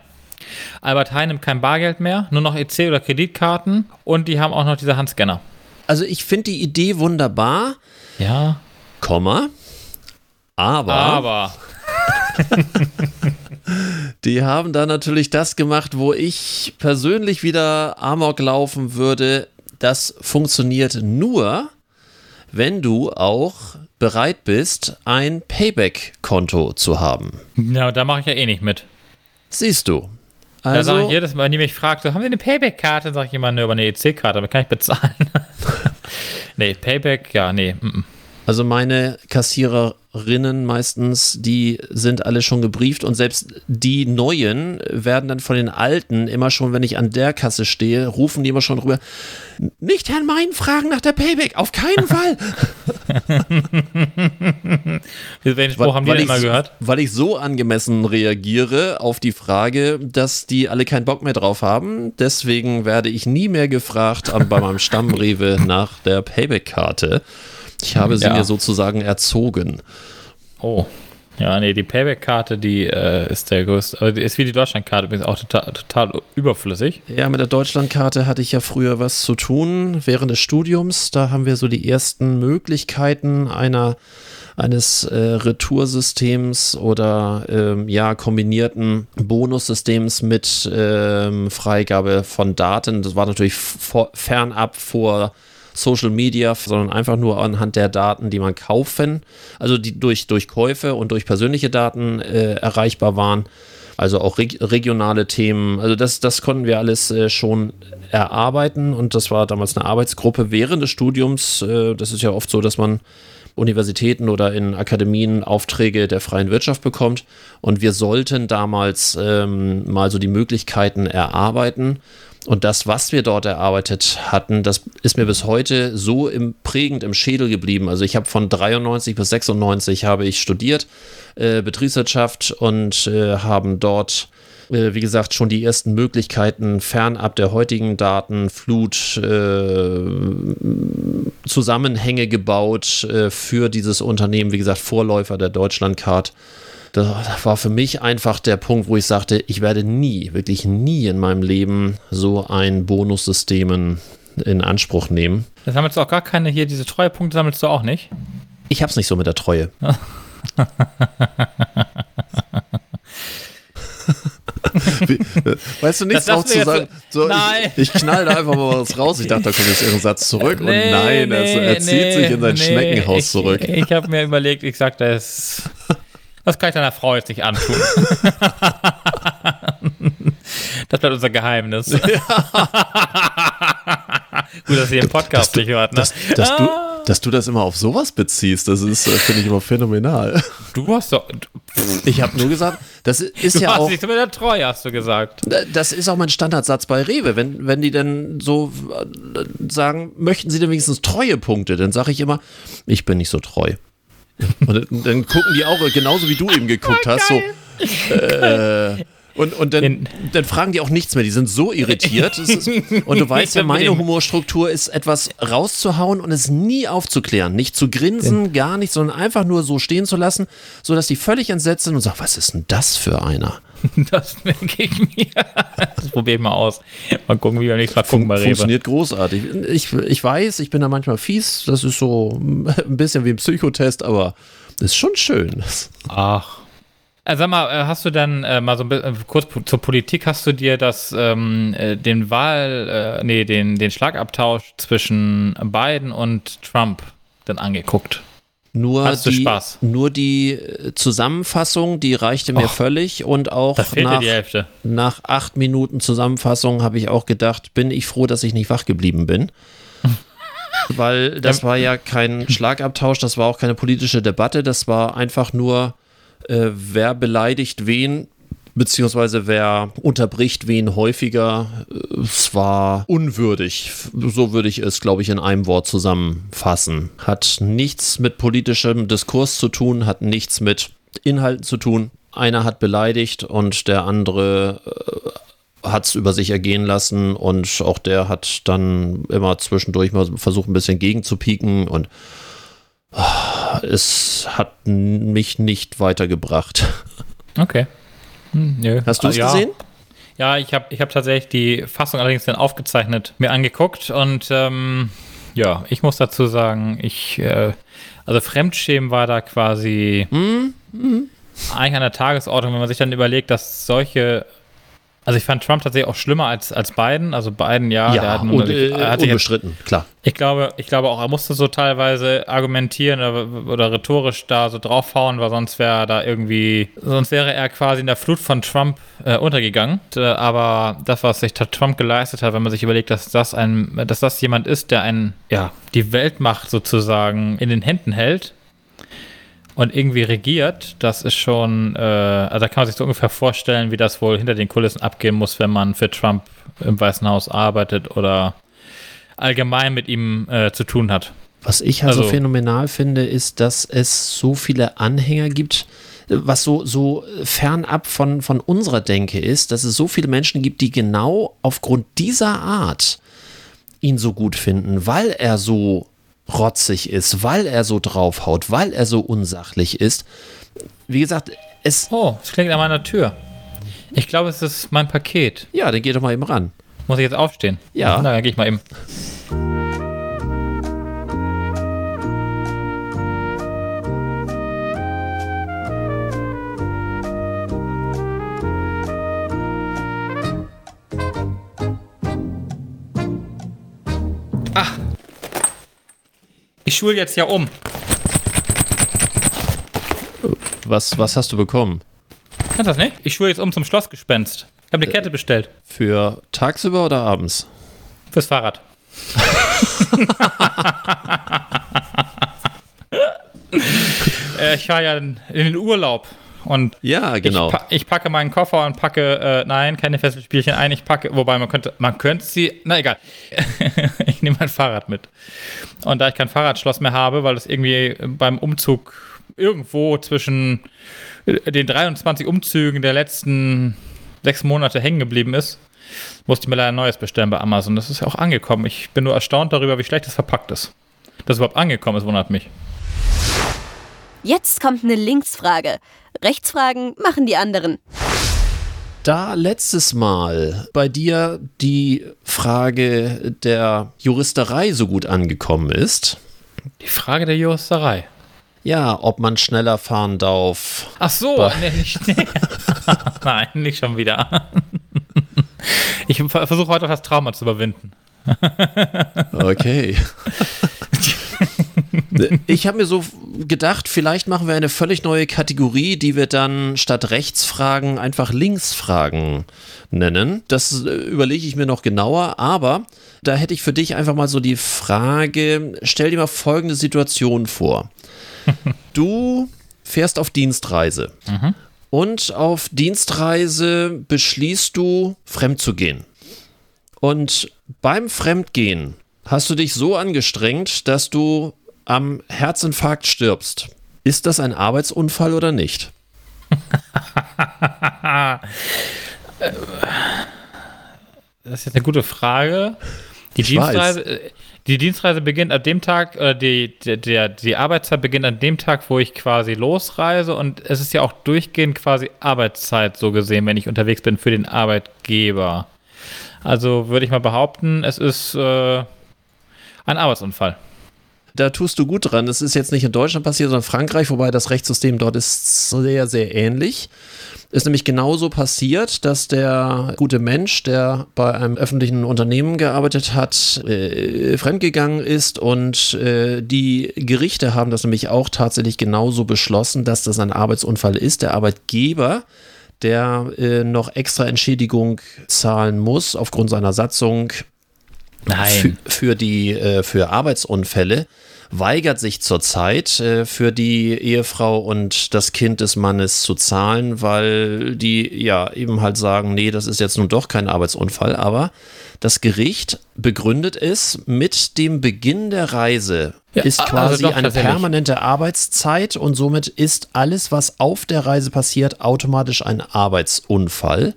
Albert Heijn nimmt kein Bargeld mehr, nur noch EC oder Kreditkarten und die haben auch noch diese Handscanner. Also ich finde die Idee wunderbar. Ja. Komma. Aber. Aber. *laughs* Die haben da natürlich das gemacht, wo ich persönlich wieder Amok laufen würde. Das funktioniert nur, wenn du auch bereit bist, ein Payback-Konto zu haben. Ja, da mache ich ja eh nicht mit. Siehst du. Also, da sage ich jedes Mal, wenn die mich fragt, so, haben Sie eine Payback-Karte? Sage ich immer, nur über eine EC-Karte, aber kann ich bezahlen. *laughs* nee, Payback, ja, nee. Mm -mm. Also meine Kassiererinnen meistens, die sind alle schon gebrieft und selbst die neuen werden dann von den alten immer schon, wenn ich an der Kasse stehe, rufen die immer schon rüber, nicht Herrn Mein fragen nach der Payback, auf keinen *laughs* Fall. Welchen Spruch haben die denn immer gehört? Weil ich so angemessen reagiere auf die Frage, dass die alle keinen Bock mehr drauf haben. Deswegen werde ich nie mehr gefragt bei meinem Stammrewe *laughs* nach der Payback-Karte. Ich habe sie ja. mir sozusagen erzogen. Oh. Ja, nee, die Payback-Karte, die äh, ist der größte, aber die ist wie die Deutschland-Karte, übrigens auch total, total überflüssig. Ja, mit der Deutschland-Karte hatte ich ja früher was zu tun während des Studiums. Da haben wir so die ersten Möglichkeiten einer eines äh, Retoursystems oder ähm, ja kombinierten Bonussystems mit ähm, Freigabe von Daten. Das war natürlich fernab vor Social Media, sondern einfach nur anhand der Daten, die man kaufen, also die durch, durch Käufe und durch persönliche Daten äh, erreichbar waren. Also auch reg regionale Themen. Also das, das konnten wir alles äh, schon erarbeiten und das war damals eine Arbeitsgruppe während des Studiums. Äh, das ist ja oft so, dass man Universitäten oder in Akademien Aufträge der freien Wirtschaft bekommt. Und wir sollten damals ähm, mal so die Möglichkeiten erarbeiten. Und das, was wir dort erarbeitet hatten, das ist mir bis heute so im, prägend im Schädel geblieben. Also ich habe von 93 bis 96 habe ich studiert, äh, Betriebswirtschaft und äh, haben dort äh, wie gesagt, schon die ersten Möglichkeiten fernab der heutigen Daten, Flut, äh, Zusammenhänge gebaut äh, für dieses Unternehmen, wie gesagt, Vorläufer der Deutschlandcard. Das war für mich einfach der Punkt, wo ich sagte, ich werde nie, wirklich nie in meinem Leben so ein Bonussystem in Anspruch nehmen. Da sammelst du auch gar keine hier, diese Treuepunkte sammelst du auch nicht? Ich hab's nicht so mit der Treue. *laughs* weißt du, nichts drauf zu sagen. So, ich, *laughs* ich knall da einfach mal was raus. Ich dachte, da kommt jetzt irgendein Satz zurück. Nee, und nein, nee, er, er, zieht nee, sich in sein Schneckenhaus ich, zurück. Ich, habe mir überlegt, ich sagte es. Das kann ich deiner Frau jetzt nicht antun. *laughs* das bleibt unser Geheimnis. Ja. *laughs* Gut, dass ihr den Podcast du, nicht hört. Ne? Dass, dass, du, ah. dass du das immer auf sowas beziehst, das ist, äh, finde ich immer phänomenal. Du hast doch. Ich habe nur gesagt, das ist du ja hast auch. Nicht mit der Treue, hast du gesagt. Das ist auch mein Standardsatz bei Rewe. Wenn, wenn die dann so äh, sagen, möchten sie denn wenigstens Treuepunkte, dann sage ich immer, ich bin nicht so treu. Und dann gucken die auch, genauso wie du eben geguckt oh, hast, so. Äh, und, und dann, dann, fragen die auch nichts mehr. Die sind so irritiert. Ist, und du *laughs* weißt ja, meine Humorstruktur ist etwas rauszuhauen und es nie aufzuklären. Nicht zu grinsen, gar nicht, sondern einfach nur so stehen zu lassen, sodass die völlig entsetzt sind und sagen, was ist denn das für einer? *laughs* Das denke ich mir. Das probiere ich mal aus. Mal gucken, wie wir nächstes Mal gucken bei Rewe. Funktioniert großartig. Ich, ich weiß, ich bin da manchmal fies. Das ist so ein bisschen wie ein Psychotest, aber ist schon schön. Ach, äh, sag mal, äh, hast du dann äh, mal so ein bisschen, äh, kurz zur Politik, hast du dir das, ähm, den Wahl, äh, nee, den, den Schlagabtausch zwischen Biden und Trump dann angeguckt? Nur die, Spaß? Nur die Zusammenfassung, die reichte mir Och, völlig und auch nach, nach acht Minuten Zusammenfassung habe ich auch gedacht, bin ich froh, dass ich nicht wach geblieben bin. *laughs* Weil das war ja kein Schlagabtausch, das war auch keine politische Debatte, das war einfach nur äh, wer beleidigt wen, beziehungsweise wer unterbricht wen häufiger. Äh, es war unwürdig. So würde ich es, glaube ich, in einem Wort zusammenfassen. Hat nichts mit politischem Diskurs zu tun, hat nichts mit Inhalten zu tun. Einer hat beleidigt und der andere äh, hat es über sich ergehen lassen und auch der hat dann immer zwischendurch mal versucht, ein bisschen gegenzupieken und es hat mich nicht weitergebracht. Okay. Hm, Hast du es ja. gesehen? Ja, ich habe ich hab tatsächlich die Fassung allerdings dann aufgezeichnet mir angeguckt und ähm, ja, ich muss dazu sagen, ich, äh, also Fremdschämen war da quasi mm, mm. eigentlich an der Tagesordnung, wenn man sich dann überlegt, dass solche also ich fand Trump tatsächlich auch schlimmer als, als Biden. Also Biden, ja, ja der hat, und, äh, hat unbestritten, jetzt, klar. Ich glaube, ich glaube auch, er musste so teilweise argumentieren oder, oder rhetorisch da so draufhauen, weil sonst wäre da irgendwie, sonst wäre er quasi in der Flut von Trump äh, untergegangen. Äh, aber das, was sich Trump geleistet hat, wenn man sich überlegt, dass das ein, dass das jemand ist, der ein, ja, die Weltmacht sozusagen in den Händen hält, und irgendwie regiert, das ist schon, äh, also da kann man sich so ungefähr vorstellen, wie das wohl hinter den Kulissen abgehen muss, wenn man für Trump im Weißen Haus arbeitet oder allgemein mit ihm äh, zu tun hat. Was ich also, also phänomenal finde, ist, dass es so viele Anhänger gibt, was so, so fernab von, von unserer Denke ist, dass es so viele Menschen gibt, die genau aufgrund dieser Art ihn so gut finden, weil er so rotzig ist, weil er so draufhaut, weil er so unsachlich ist. Wie gesagt, es. Oh, es klingt an meiner Tür. Ich glaube, es ist mein Paket. Ja, dann geh doch mal eben ran. Muss ich jetzt aufstehen? Ja. Na, dann geh ich mal eben. Schule jetzt ja um. Was, was hast du bekommen? Kannst das nicht? Ich schule jetzt um zum Schlossgespenst. Ich habe eine Kette bestellt. Für tagsüber oder abends? Fürs Fahrrad. *laughs* Äh, ich fahre ja in den Urlaub. Und ja, genau. Ich, pa ich, packe meinen Koffer und packe, äh, nein, keine Fesselspielchen ein. Ich packe, wobei man könnte, man könnte sie, na egal. *laughs* ich nehme mein Fahrrad mit. Und da ich kein Fahrradschloss mehr habe, weil es irgendwie beim Umzug irgendwo zwischen den 23 Umzügen der letzten sechs Monate hängen geblieben ist, musste ich mir leider ein neues bestellen bei Amazon. Das ist ja auch angekommen. Ich bin nur erstaunt darüber, wie schlecht es verpackt ist. Dass es überhaupt angekommen ist, wundert mich. Jetzt kommt eine Linksfrage. Rechtsfragen machen die anderen. Da letztes Mal bei dir die Frage der Juristerei so gut angekommen ist. Die Frage der Juristerei. Ja, ob man schneller fahren darf. Ach so, nee, nicht, nee. *laughs* Nein, nicht schon wieder. Ich versuche heute auch das Trauma zu überwinden. Okay. *laughs* Ich habe mir so gedacht, vielleicht machen wir eine völlig neue Kategorie, die wir dann statt Rechtsfragen einfach Linksfragen nennen. Das äh, überlege ich mir noch genauer, aber da hätte ich für dich einfach mal so die Frage, stell dir mal folgende Situation vor. *laughs* Du fährst auf Dienstreise mhm. und auf Dienstreise beschließt du, fremd zu gehen. Und beim Fremdgehen hast du dich so angestrengt, dass du am Herzinfarkt stirbst. Ist das ein Arbeitsunfall oder nicht? *laughs* das ist jetzt eine gute Frage. Die Dienstreise, äh, die Dienstreise beginnt an dem Tag, oder die, der, die Arbeitszeit beginnt an dem Tag, wo ich quasi losreise. Und es ist ja auch durchgehend quasi Arbeitszeit so gesehen, wenn ich unterwegs bin für den Arbeitgeber. Also würde ich mal behaupten, es ist äh, ein Arbeitsunfall da tust du gut dran. Das ist jetzt nicht in Deutschland passiert, sondern in Frankreich, wobei das Rechtssystem dort ist sehr, sehr ähnlich. Ist nämlich genauso passiert, dass der gute Mensch, der bei einem öffentlichen Unternehmen gearbeitet hat, äh, fremdgegangen ist und äh, die Gerichte haben das nämlich auch tatsächlich genauso beschlossen, dass das ein Arbeitsunfall ist. Der Arbeitgeber der äh, noch extra Entschädigung zahlen muss aufgrund seiner Satzung für, für, die äh, für Arbeitsunfälle weigert sich zurzeit äh, für die Ehefrau und das Kind des Mannes zu zahlen, weil die ja eben halt sagen, nee, das ist jetzt nun doch kein Arbeitsunfall, aber das Gericht begründet es mit dem Beginn der Reise ja, ist also quasi also eine permanente Arbeitszeit und somit ist alles, was auf der Reise passiert, automatisch ein Arbeitsunfall.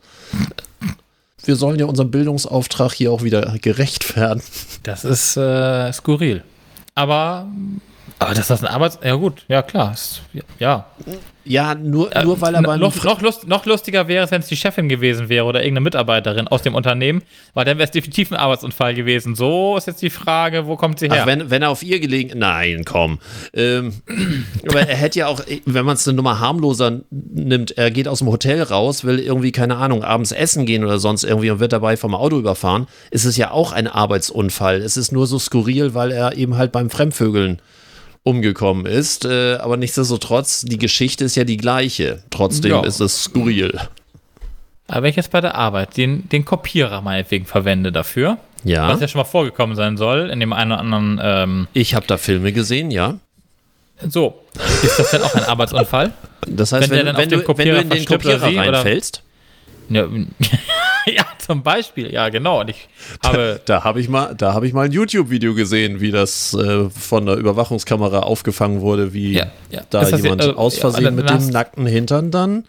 Wir sollen ja unserem Bildungsauftrag hier auch wieder gerecht werden. Das ist äh, skurril. Aber, aber dass das ein Arbeits... Ja gut, ja klar. Ja. Ja, nur, nur weil er beim noch, noch, lust, noch lustiger wäre es, wenn es die Chefin gewesen wäre oder irgendeine Mitarbeiterin aus dem Unternehmen, weil dann wäre es definitiv ein Arbeitsunfall gewesen. So ist jetzt die Frage, wo kommt sie her? Ach, wenn, wenn er auf ihr gelegen. Nein, komm. Ähm, *clears throat* aber er hätte ja auch, wenn man es eine Nummer harmloser nimmt, er geht aus dem Hotel raus, will irgendwie, keine Ahnung, abends essen gehen oder sonst irgendwie und wird dabei vom Auto überfahren, ist es ja auch ein Arbeitsunfall. Es ist nur so skurril, weil er eben halt beim Fremdvögeln umgekommen ist. Äh, aber nichtsdestotrotz, die Geschichte ist ja die gleiche. Trotzdem ja. ist es skurril. Aber wenn ich jetzt bei der Arbeit den, den Kopierer meinetwegen verwende dafür, ja. was ja schon mal vorgekommen sein soll, in dem einen oder anderen. Ähm, ich habe da Filme gesehen, ja. So, ist das denn auch ein Arbeitsunfall? Das heißt, wenn, wenn, wenn, du, wenn du in den Kopierer reinfällst? Ja, *laughs* ja, zum Beispiel, ja, genau. Und ich habe. Da, da habe ich mal, da habe ich mal ein YouTube-Video gesehen, wie das äh, von der Überwachungskamera aufgefangen wurde, wie ja, ja. da das jemand äh, aus Versehen ja, mit dem nackten Hintern dann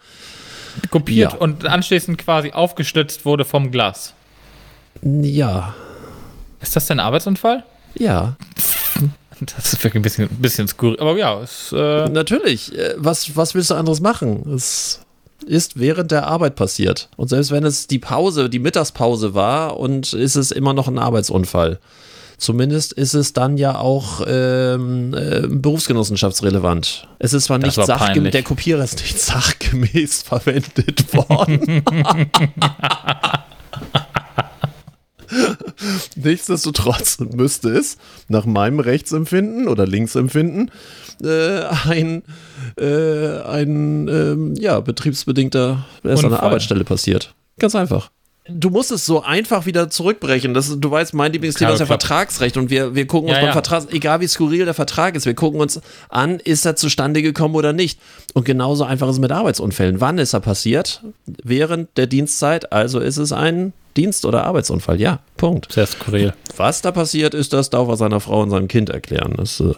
kopiert und anschließend quasi aufgestützt wurde vom Glas. Ja. Ist das denn ein Arbeitsunfall? Ja. *laughs* Das ist wirklich ein bisschen, ein bisschen skurril. Aber ja, es, äh Natürlich. Äh, was, was willst du anderes machen? Es ist während der Arbeit passiert. Und selbst wenn es die Pause, die Mittagspause war, und ist es immer noch ein Arbeitsunfall. Zumindest ist es dann ja auch ähm, äh, berufsgenossenschaftsrelevant. Es ist zwar nicht sachgemäß, der Kopierer ist nicht *laughs* sachgemäß verwendet worden. *laughs* Nichtsdestotrotz müsste es nach meinem Rechtsempfinden oder Linksempfinden äh, ein, äh, ein ähm, ja, betriebsbedingter, er ist an der Arbeitsstelle passiert. Ganz einfach. Du musst es so einfach wieder zurückbrechen. Das, du weißt, mein Lieblingsthema ist ja Vertragsrecht und wir, wir gucken uns ja, beim ja. Vertrag, egal wie skurril der Vertrag ist, wir gucken uns an, ist er zustande gekommen oder nicht. Und genauso einfach ist es mit Arbeitsunfällen. Wann ist er passiert? Während der Dienstzeit, also ist es ein Dienst- oder Arbeitsunfall. Ja, Punkt. Sehr skurril. Was da passiert ist, das darf er seiner Frau und seinem Kind erklären. Das, äh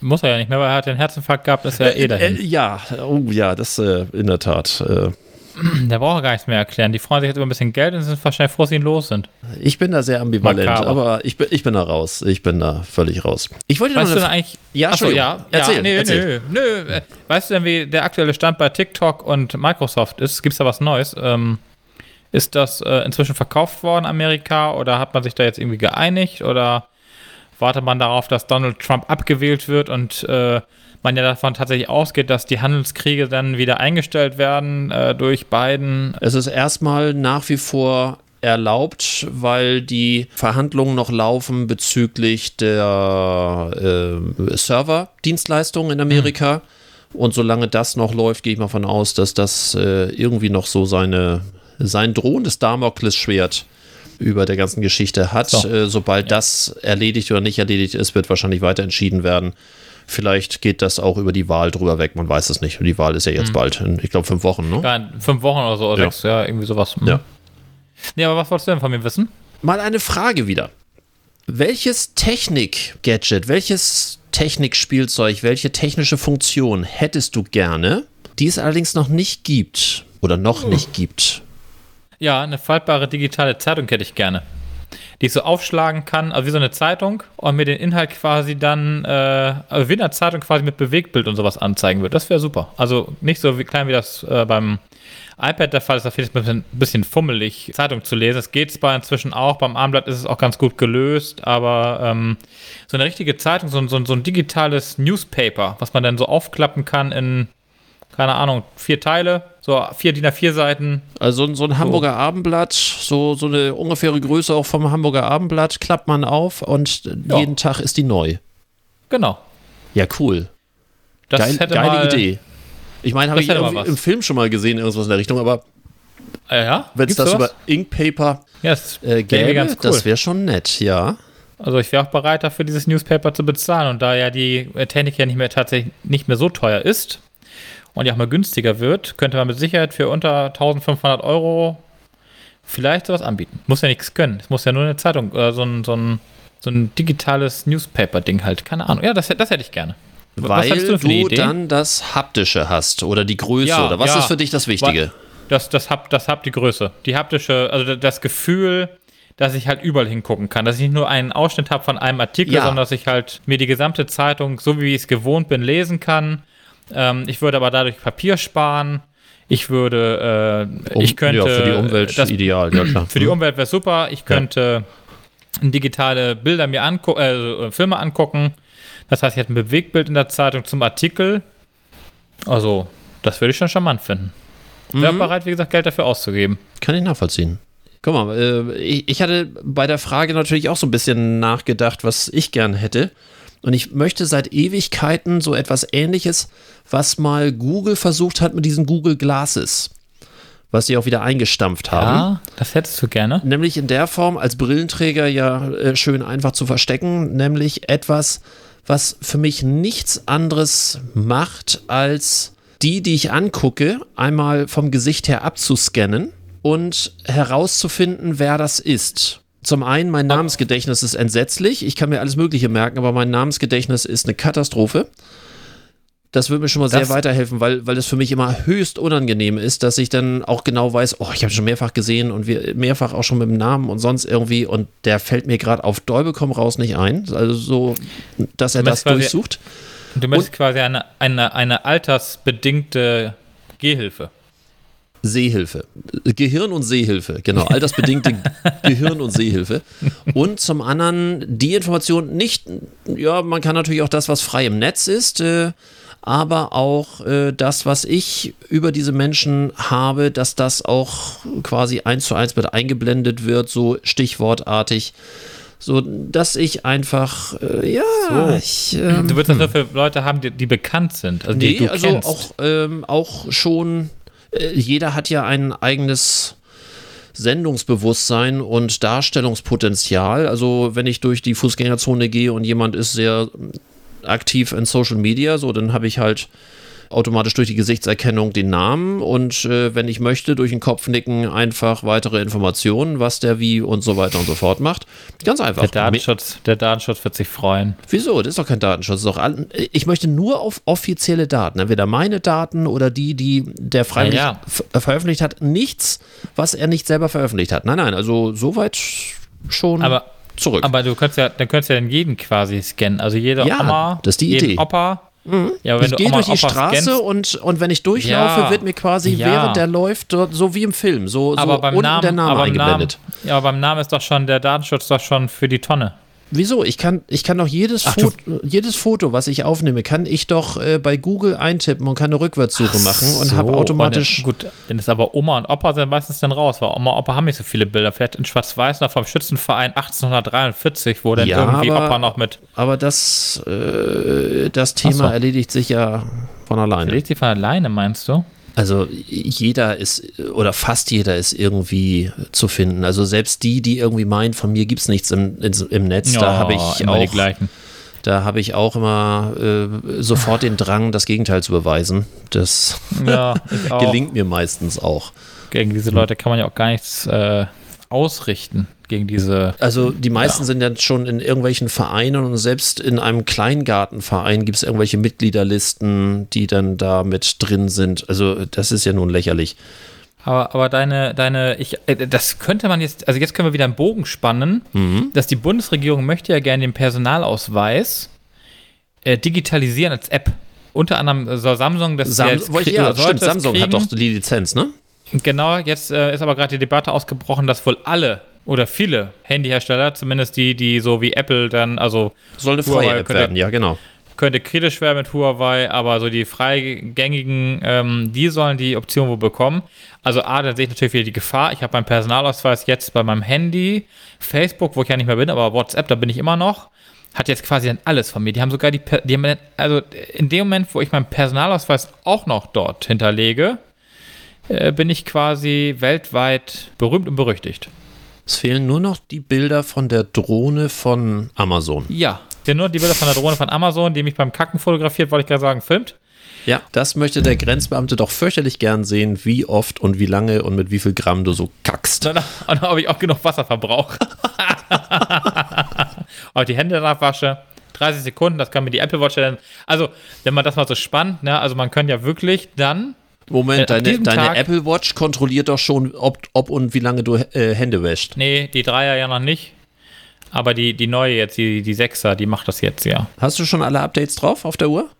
Muss er ja nicht mehr, weil er hat den Herzinfarkt gehabt, ist ja eh dahin. Äh, äh, ja, oh, ja, das äh, in der Tat. Äh, *clears throat* der braucht gar nichts mehr erklären. Die freuen sich jetzt über ein bisschen Geld und sind wahrscheinlich froh, dass sie ihn los sind. Ich bin da sehr ambivalent, Makaber. aber ich bin, ich bin da raus. Ich bin da völlig raus. Ich wollte weißt du denn eigentlich. Ja, Achso, ja. Erzähl, ja, nee, erzähl. Nö, nö. Weißt du denn, wie der aktuelle Stand bei TikTok und Microsoft ist? Gibt es da was Neues? Ähm, ist das äh, inzwischen verkauft worden, Amerika? Oder hat man sich da jetzt irgendwie geeinigt? Oder wartet man darauf, dass Donald Trump abgewählt wird und äh, man ja davon tatsächlich ausgeht, dass die Handelskriege dann wieder eingestellt werden äh, durch Biden. Es ist erstmal nach wie vor erlaubt, weil die Verhandlungen noch laufen bezüglich der äh, Serverdienstleistungen in Amerika. Mhm. Und solange das noch läuft, gehe ich mal von aus, dass das äh, irgendwie noch so seine, sein drohendes Damoklesschwert über der ganzen Geschichte hat. So. Äh, sobald ja. das erledigt oder nicht erledigt ist, wird wahrscheinlich weiter entschieden werden. Vielleicht geht das auch über die Wahl drüber weg, man weiß es nicht. Die Wahl ist ja jetzt mhm. bald, in, ich glaube, fünf Wochen, ne? Ja, fünf Wochen oder so, oder ja. sechs, ja, irgendwie sowas. Mhm. Ja. Nee, aber was wolltest du denn von mir wissen? Mal eine Frage wieder. Welches Technik-Gadget, welches Technikspielzeug, welche technische Funktion hättest du gerne, die es allerdings noch nicht gibt oder noch oh. nicht gibt? Ja, eine faltbare digitale Zeitung hätte ich gerne die ich so aufschlagen kann, also wie so eine Zeitung und mir den Inhalt quasi dann, äh, also wie in einer Zeitung quasi mit Bewegtbild und sowas anzeigen wird. Das wäre super. Also nicht so wie klein wie das äh, beim iPad der Fall ist, da fehlt es ein bisschen fummelig, Zeitung zu lesen. Es geht zwar inzwischen auch, beim Armblatt ist es auch ganz gut gelöst, aber ähm, so eine richtige Zeitung, so, so, so ein digitales Newspaper, was man dann so aufklappen kann in keine Ahnung, vier Teile, so vier DIN A4 Seiten. Also so ein Hamburger so. Abendblatt, so, so eine ungefähre Größe auch vom Hamburger Abendblatt, klappt man auf und ja. jeden Tag ist die neu. Genau. Ja, cool. Das Geil, hätte geile mal, Idee. Ich meine, habe ich im Film schon mal gesehen, irgendwas in der Richtung, aber äh, ja? wenn es das sowas? über Inkpaper ja, äh, gäbe, cool. das wäre schon nett, ja. Also ich wäre auch bereit dafür, dieses Newspaper zu bezahlen. Und da ja die Technik ja nicht mehr tatsächlich nicht mehr so teuer ist, und ja auch mal günstiger wird, könnte man mit Sicherheit für unter 1500 Euro vielleicht sowas anbieten. Muss ja nichts können. Es muss ja nur eine Zeitung, äh, so, ein, so, ein, so ein digitales Newspaper-Ding halt. Keine Ahnung. Ja, das, das hätte ich gerne. Weil du, du dann das Haptische hast oder die Größe ja, oder was ja. ist für dich das Wichtige? Das, das, Hap, das Hap die Größe. Die haptische, also das Gefühl, dass ich halt überall hingucken kann. Dass ich nicht nur einen Ausschnitt habe von einem Artikel, ja. sondern dass ich halt mir die gesamte Zeitung, so wie ich es gewohnt bin, lesen kann ähm, ich würde aber dadurch Papier sparen. Ich würde, äh, um, ich könnte. Ja, für die Umwelt das, ideal, ja klar. *clears throat* Für die mhm. Umwelt wäre super. Ich könnte ja. digitale Bilder mir angucken, äh, Filme angucken. Das heißt, ich hätte ein Bewegtbild in der Zeitung zum Artikel. Also, das würde ich schon charmant finden. Mhm. Wäre bereit, wie gesagt, Geld dafür auszugeben. Kann ich nachvollziehen. Guck mal, äh, ich hatte bei der Frage natürlich auch so ein bisschen nachgedacht, was ich gern hätte. Und ich möchte seit Ewigkeiten so etwas ähnliches, was mal Google versucht hat mit diesen Google Glasses. Was sie auch wieder eingestampft haben. Ja, das hättest du gerne. Nämlich in der Form als Brillenträger ja äh, schön einfach zu verstecken. Nämlich etwas, was für mich nichts anderes macht, als die, die ich angucke, einmal vom Gesicht her abzuscannen und herauszufinden, wer das ist. Zum einen, mein Namensgedächtnis ist entsetzlich. Ich kann mir alles Mögliche merken, aber mein Namensgedächtnis ist eine Katastrophe. Das würde mir schon mal das sehr weiterhelfen, weil, weil es für mich immer höchst unangenehm ist, dass ich dann auch genau weiß, oh, ich habe schon mehrfach gesehen und wir mehrfach auch schon mit dem Namen und sonst irgendwie und der fällt mir gerade auf Däube komm raus nicht ein. Also so, dass er das durchsucht. Du möchtest quasi eine, eine, eine altersbedingte Gehhilfe. Sehhilfe. Gehirn- und Sehhilfe, genau. Altersbedingte *laughs* Gehirn- und Sehhilfe. Und zum anderen die Information nicht, ja, man kann natürlich auch das, was frei im Netz ist, äh, aber auch äh, das, was ich über diese Menschen habe, dass das auch quasi eins zu eins mit eingeblendet wird, so stichwortartig so dass ich einfach äh, ja so. ich, ähm, du würdest das nur für Leute haben die, die bekannt sind also nee, die du also kennst. auch ähm, auch schon jeder hat ja ein eigenes Sendungsbewusstsein und Darstellungspotenzial. Also wenn ich durch die Fußgängerzone gehe und jemand ist sehr aktiv in Social Media, so dann habe ich halt automatisch durch die Gesichtserkennung den Namen und äh, wenn ich möchte, durch den Kopfnicken einfach weitere Informationen, was der wie und so weiter und so fort macht. Ganz einfach. Der Datenschutz, der Datenschutz wird sich freuen. Wieso? Das ist doch kein Datenschutz. Doch ich möchte nur auf offizielle Daten, entweder meine Daten oder die, die der freiwillig ja, ja. veröffentlicht hat. Nichts, was er nicht selber veröffentlicht hat. Nein, nein, also soweit schon. Aber zurück. Aber du könntest ja, dann könntest ja dann jeden quasi scannen. Also jeder ja, Oma, das ist die Idee. Opa, Mhm. Ja, ich gehe durch die Straße und, und wenn ich durchlaufe, ja, wird mir quasi, ja. während der läuft, so wie im Film, so, so aber beim unten Namen, der Name eingeblendet. Namen, ja, aber beim Namen ist doch schon der Datenschutz doch schon für die Tonne. Wieso? Ich kann, ich kann doch jedes, Foto, jedes Foto, was ich aufnehme, kann ich doch äh, bei Google eintippen und kann eine Rückwärtssuche machen und so, habe automatisch. Dann, gut, dann ist aber Oma und Opa sind meistens dann raus, weil Oma und Opa haben nicht so viele Bilder. Vielleicht in Schwarz-Weiß noch vom Schützenverein 1843, wo dann ja, irgendwie aber, Opa noch mit. Aber das, äh, das Thema so. erledigt sich ja von alleine. Erledigt sich von alleine, meinst du? Also jeder ist oder fast jeder ist irgendwie zu finden. Also selbst die, die irgendwie meinen, von mir gibt es nichts im, im Netz, ja, da habe ich auch. Die gleichen. Da habe ich auch immer äh, sofort den Drang, das Gegenteil zu beweisen. Das ja, *laughs* gelingt mir meistens auch. Gegen diese Leute kann man ja auch gar nichts äh, ausrichten gegen diese. Also die meisten ja. sind ja schon in irgendwelchen Vereinen und selbst in einem Kleingartenverein gibt es irgendwelche Mitgliederlisten, die dann da mit drin sind. Also das ist ja nun lächerlich. Aber, aber deine, deine, ich, äh, das könnte man jetzt, also jetzt können wir wieder einen Bogen spannen, mhm. dass die Bundesregierung möchte ja gerne den Personalausweis äh, digitalisieren als App. Unter anderem soll Samsung das Sam ja, stimmt, Samsung kriegen. hat doch die Lizenz, ne? Genau, jetzt äh, ist aber gerade die Debatte ausgebrochen, dass wohl alle oder viele Handyhersteller, zumindest die, die so wie Apple dann, also soll eine freie App könnte, werden, ja genau. Könnte kritisch werden mit Huawei, aber so die freigängigen, ähm, die sollen die Option wohl bekommen. Also A, da sehe ich natürlich wieder die Gefahr. Ich habe meinen Personalausweis jetzt bei meinem Handy, Facebook, wo ich ja nicht mehr bin, aber WhatsApp, da bin ich immer noch hat jetzt quasi dann alles von mir. Die haben sogar die, die haben, also in dem Moment, wo ich meinen Personalausweis auch noch dort hinterlege, äh, bin ich quasi weltweit berühmt und berüchtigt. Es fehlen nur noch die Bilder von der Drohne von Amazon. Ja, sind nur die Bilder von der Drohne von Amazon, die mich beim Kacken fotografiert, wollte ich gerade sagen, filmt. Ja, das möchte der Grenzbeamte doch fürchterlich gern sehen, wie oft und wie lange und mit wie viel Gramm du so kackst. Und dann habe ich auch genug Wasserverbrauch. *laughs* Ob ich die Hände danach wasche. 30 Sekunden, das kann mir die Apple Watch dann. Also, wenn man das mal so spannt, ne, also man kann ja wirklich dann Moment, äh, deine, deine Apple Watch kontrolliert doch schon, ob, ob und wie lange du äh, Hände wäschst. Nee, die Dreier ja noch nicht. Aber die, die neue jetzt, die, die Sechser, die macht das jetzt, ja. Hast du schon alle Updates drauf auf der Uhr?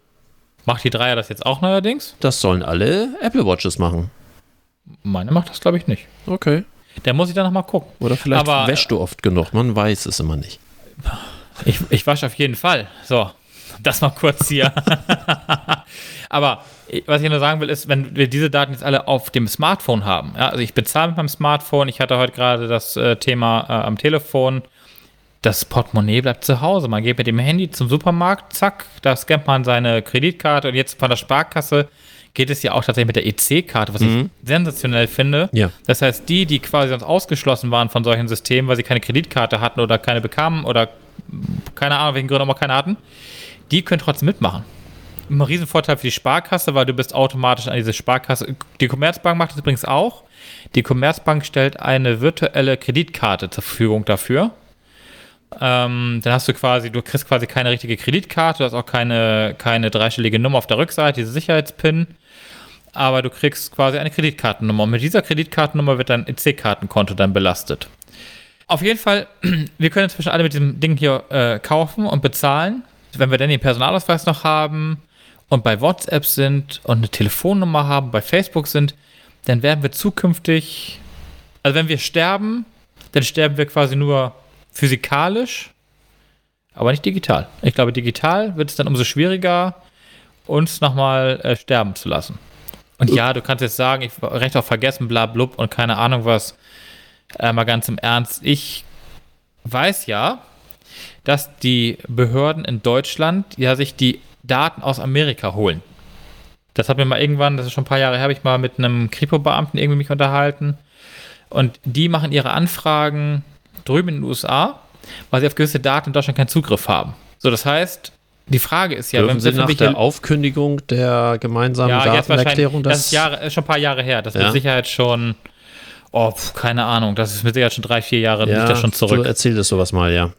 Macht die Dreier das jetzt auch neuerdings? Das sollen alle Apple Watches machen. Meine macht das, glaube ich, nicht. Okay. Der muss ich dann nochmal gucken. Oder vielleicht Aber, wäschst du oft genug, man weiß es immer nicht. Ich, ich wasche auf jeden Fall. So, das mal kurz hier. *laughs* Aber was ich nur sagen will, ist, wenn wir diese Daten jetzt alle auf dem Smartphone haben, ja, also ich bezahle mit meinem Smartphone, ich hatte heute gerade das äh, Thema äh, am Telefon, das Portemonnaie bleibt zu Hause. Man geht mit dem Handy zum Supermarkt, zack, da scannt man seine Kreditkarte und jetzt von der Sparkasse geht es ja auch tatsächlich mit der EC-Karte, was mhm. ich sensationell finde. Ja. Das heißt, die, die quasi sonst ausgeschlossen waren von solchen Systemen, weil sie keine Kreditkarte hatten oder keine bekamen oder keine Ahnung, welchen Gründen auch mal keine hatten, die können trotzdem mitmachen ein Riesenvorteil für die Sparkasse, weil du bist automatisch an diese Sparkasse. Die Commerzbank macht das übrigens auch. Die Commerzbank stellt eine virtuelle Kreditkarte zur Verfügung dafür. Ähm, dann hast du quasi, du kriegst quasi keine richtige Kreditkarte, du hast auch keine, keine dreistellige Nummer auf der Rückseite, diese Sicherheitspin. Aber du kriegst quasi eine Kreditkartennummer. Und mit dieser Kreditkartennummer wird dein EC-Kartenkonto dann belastet. Auf jeden Fall, *clears throat* wir können inzwischen alle mit diesem Ding hier äh, kaufen und bezahlen. Wenn wir dann den Personalausweis noch haben, und bei WhatsApp sind und eine Telefonnummer haben, bei Facebook sind, dann werden wir zukünftig, also wenn wir sterben, dann sterben wir quasi nur physikalisch, aber nicht digital. Ich glaube, digital wird es dann umso schwieriger uns nochmal äh, sterben zu lassen. Und ja, du kannst jetzt sagen, ich recht auf vergessen, bla blub und keine Ahnung was. Äh, mal ganz im Ernst. Ich weiß ja, dass die Behörden in Deutschland ja sich die Daten aus Amerika holen. Das hat mir mal irgendwann, das ist schon ein paar Jahre her, habe ich mal mit einem Kripo-Beamten irgendwie mich unterhalten. Und die machen ihre Anfragen drüben in den USA, weil sie auf gewisse Daten in Deutschland keinen Zugriff haben. So, das heißt, die Frage ist ja, Dürfen wenn Sie nach der Aufkündigung der gemeinsamen ja, Datenerklärung das, das ist Jahre, ist schon ein paar Jahre her. Das ist ja. mit Sicherheit schon, oh, keine Ahnung, das ist mit Sicherheit schon drei, vier Jahre, ja, das schon zurück. Du erzähltest sowas mal, ja.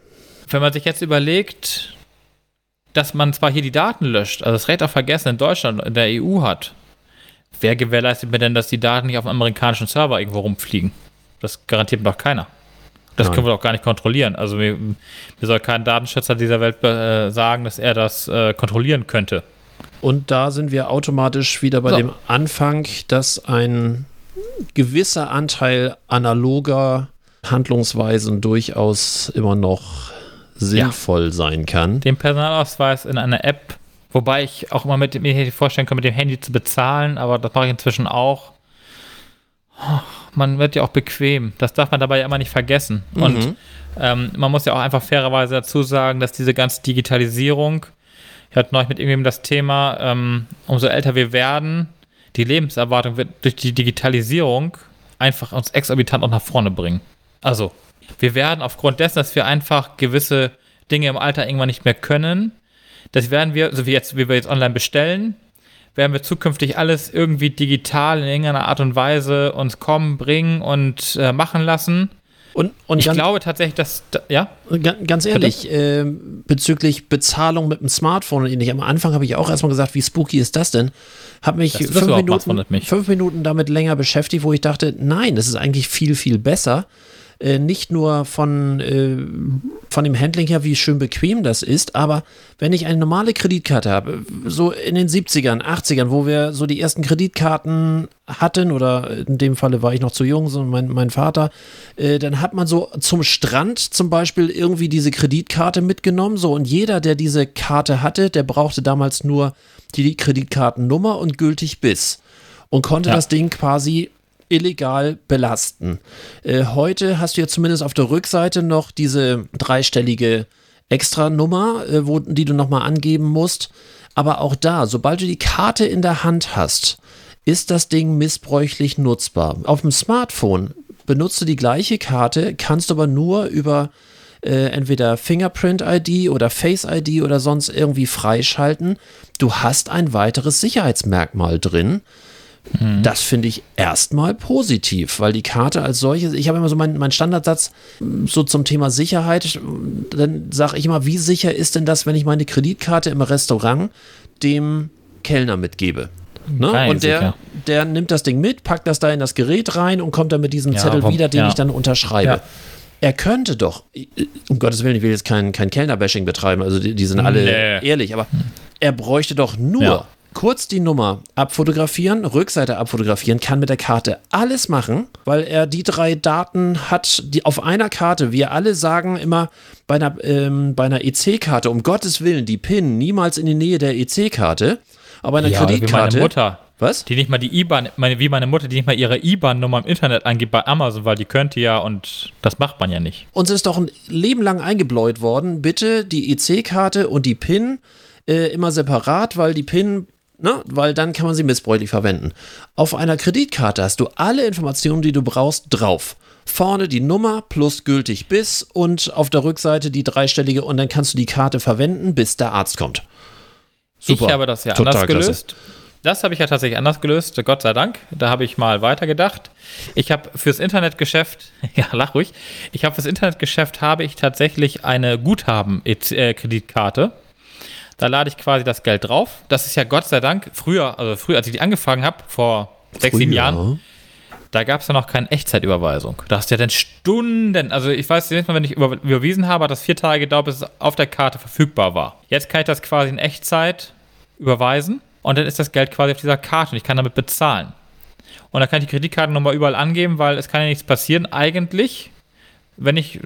Wenn man sich jetzt überlegt, dass man zwar hier die Daten löscht, also das Recht auf Vergessen in Deutschland in der EU hat, wer gewährleistet mir denn, dass die Daten nicht auf einem amerikanischen Server irgendwo rumfliegen? Das garantiert mir doch keiner. Das Nein. können wir doch gar nicht kontrollieren. Also mir, mir soll kein Datenschützer dieser Welt äh, sagen, dass er das äh, kontrollieren könnte. Und da sind wir automatisch wieder bei so. dem Anfang, dass ein gewisser Anteil analoger Handlungsweisen durchaus immer noch sinnvoll ja. sein kann. Den Personalausweis in einer App, wobei ich auch immer mit, mir vorstellen kann, mit dem Handy zu bezahlen, aber das mache ich inzwischen auch. Oh, man wird ja auch bequem. Das darf man dabei ja immer nicht vergessen. Mhm. Und ähm, man muss ja auch einfach fairerweise dazu sagen, dass diese ganze Digitalisierung, ich hatte neulich mit irgendjemandem das Thema, ähm, umso älter wir werden, die Lebenserwartung wird durch die Digitalisierung einfach uns exorbitant auch nach vorne bringen. Also, wir werden aufgrund dessen, dass wir einfach gewisse Dinge im Alter irgendwann nicht mehr können, das werden wir, so wie jetzt, wie wir jetzt online bestellen, werden wir zukünftig alles irgendwie digital in irgendeiner Art und Weise uns kommen, bringen und äh, machen lassen. Und, und ich ganz, glaube tatsächlich, dass, ja? Ganz ehrlich, äh, bezüglich Bezahlung mit dem Smartphone und ähnlich, am Anfang habe ich auch erstmal gesagt, wie spooky ist das denn? Habe mich, das, fünf, Minuten, mich fünf Minuten damit länger beschäftigt, wo ich dachte, nein, das ist eigentlich viel, viel besser. Äh, nicht nur von, äh, von dem Handling her, wie schön bequem das ist, aber wenn ich eine normale Kreditkarte habe, so in den 70ern, 80ern, wo wir so die ersten Kreditkarten hatten, oder in dem Falle war ich noch zu jung, sondern mein, mein Vater, äh, dann hat man so zum Strand zum Beispiel irgendwie diese Kreditkarte mitgenommen, so und jeder, der diese Karte hatte, der brauchte damals nur die Kreditkartennummer und gültig bis und konnte ja. das Ding quasi illegal belasten. Äh, heute hast du ja zumindest auf der Rückseite noch diese dreistellige Extranummer, äh, wo, die du nochmal angeben musst. Aber auch da, sobald du die Karte in der Hand hast, ist das Ding missbräuchlich nutzbar. Auf dem Smartphone benutzt du die gleiche Karte, kannst aber nur über äh, entweder Fingerprint-ID oder Face-ID oder sonst irgendwie freischalten. Du hast ein weiteres Sicherheitsmerkmal drin. Mhm. Das finde ich erstmal positiv, weil die Karte als solche, ich habe immer so meinen mein Standardsatz so zum Thema Sicherheit, dann sage ich immer, wie sicher ist denn das, wenn ich meine Kreditkarte im Restaurant dem Kellner mitgebe? Ne? Und der, der nimmt das Ding mit, packt das da in das Gerät rein und kommt dann mit diesem ja, Zettel warum, wieder, den ja. ich dann unterschreibe. Ja. Er könnte doch, um Gottes Willen, ich will jetzt kein, kein Kellner-Bashing betreiben, also die, die sind alle nee. ehrlich, aber er bräuchte doch nur kurz die Nummer abfotografieren, Rückseite abfotografieren, kann mit der Karte alles machen, weil er die drei Daten hat, die auf einer Karte, wir alle sagen immer bei einer, ähm, einer EC-Karte, um Gottes Willen, die PIN niemals in die Nähe der EC-Karte, aber bei einer ja, Kreditkarte. Wie meine Mutter. Was? Die nicht mal die IBAN, meine, wie meine Mutter, die nicht mal ihre IBAN-Nummer im Internet angibt bei Amazon, weil die könnte ja und das macht man ja nicht. Uns ist doch ein Leben lang eingebläut worden, bitte die EC-Karte und die PIN äh, immer separat, weil die PIN Ne? Weil dann kann man sie missbräuchlich verwenden. Auf einer Kreditkarte hast du alle Informationen, die du brauchst, drauf. Vorne die Nummer plus gültig bis und auf der Rückseite die dreistellige und dann kannst du die Karte verwenden, bis der Arzt kommt. Super. Ich habe das ja Total anders gelöst. Klasse. Das habe ich ja tatsächlich anders gelöst, Gott sei Dank. Da habe ich mal weitergedacht. Ich habe fürs Internetgeschäft, *laughs* ja, lach ruhig, ich habe fürs Internetgeschäft habe ich tatsächlich eine Guthaben-Kreditkarte. Da lade ich quasi das Geld drauf. Das ist ja Gott sei Dank früher, also früher, als ich die angefangen habe, vor sechs, sieben Jahren, da gab es ja noch keine Echtzeitüberweisung. Da hast du ja dann Stunden, also ich weiß nicht mal, wenn ich überwiesen habe, hat das vier Tage gedauert, bis es auf der Karte verfügbar war. Jetzt kann ich das quasi in Echtzeit überweisen und dann ist das Geld quasi auf dieser Karte und ich kann damit bezahlen. Und dann kann ich die Kreditkartennummer überall angeben, weil es kann ja nichts passieren eigentlich, wenn ich,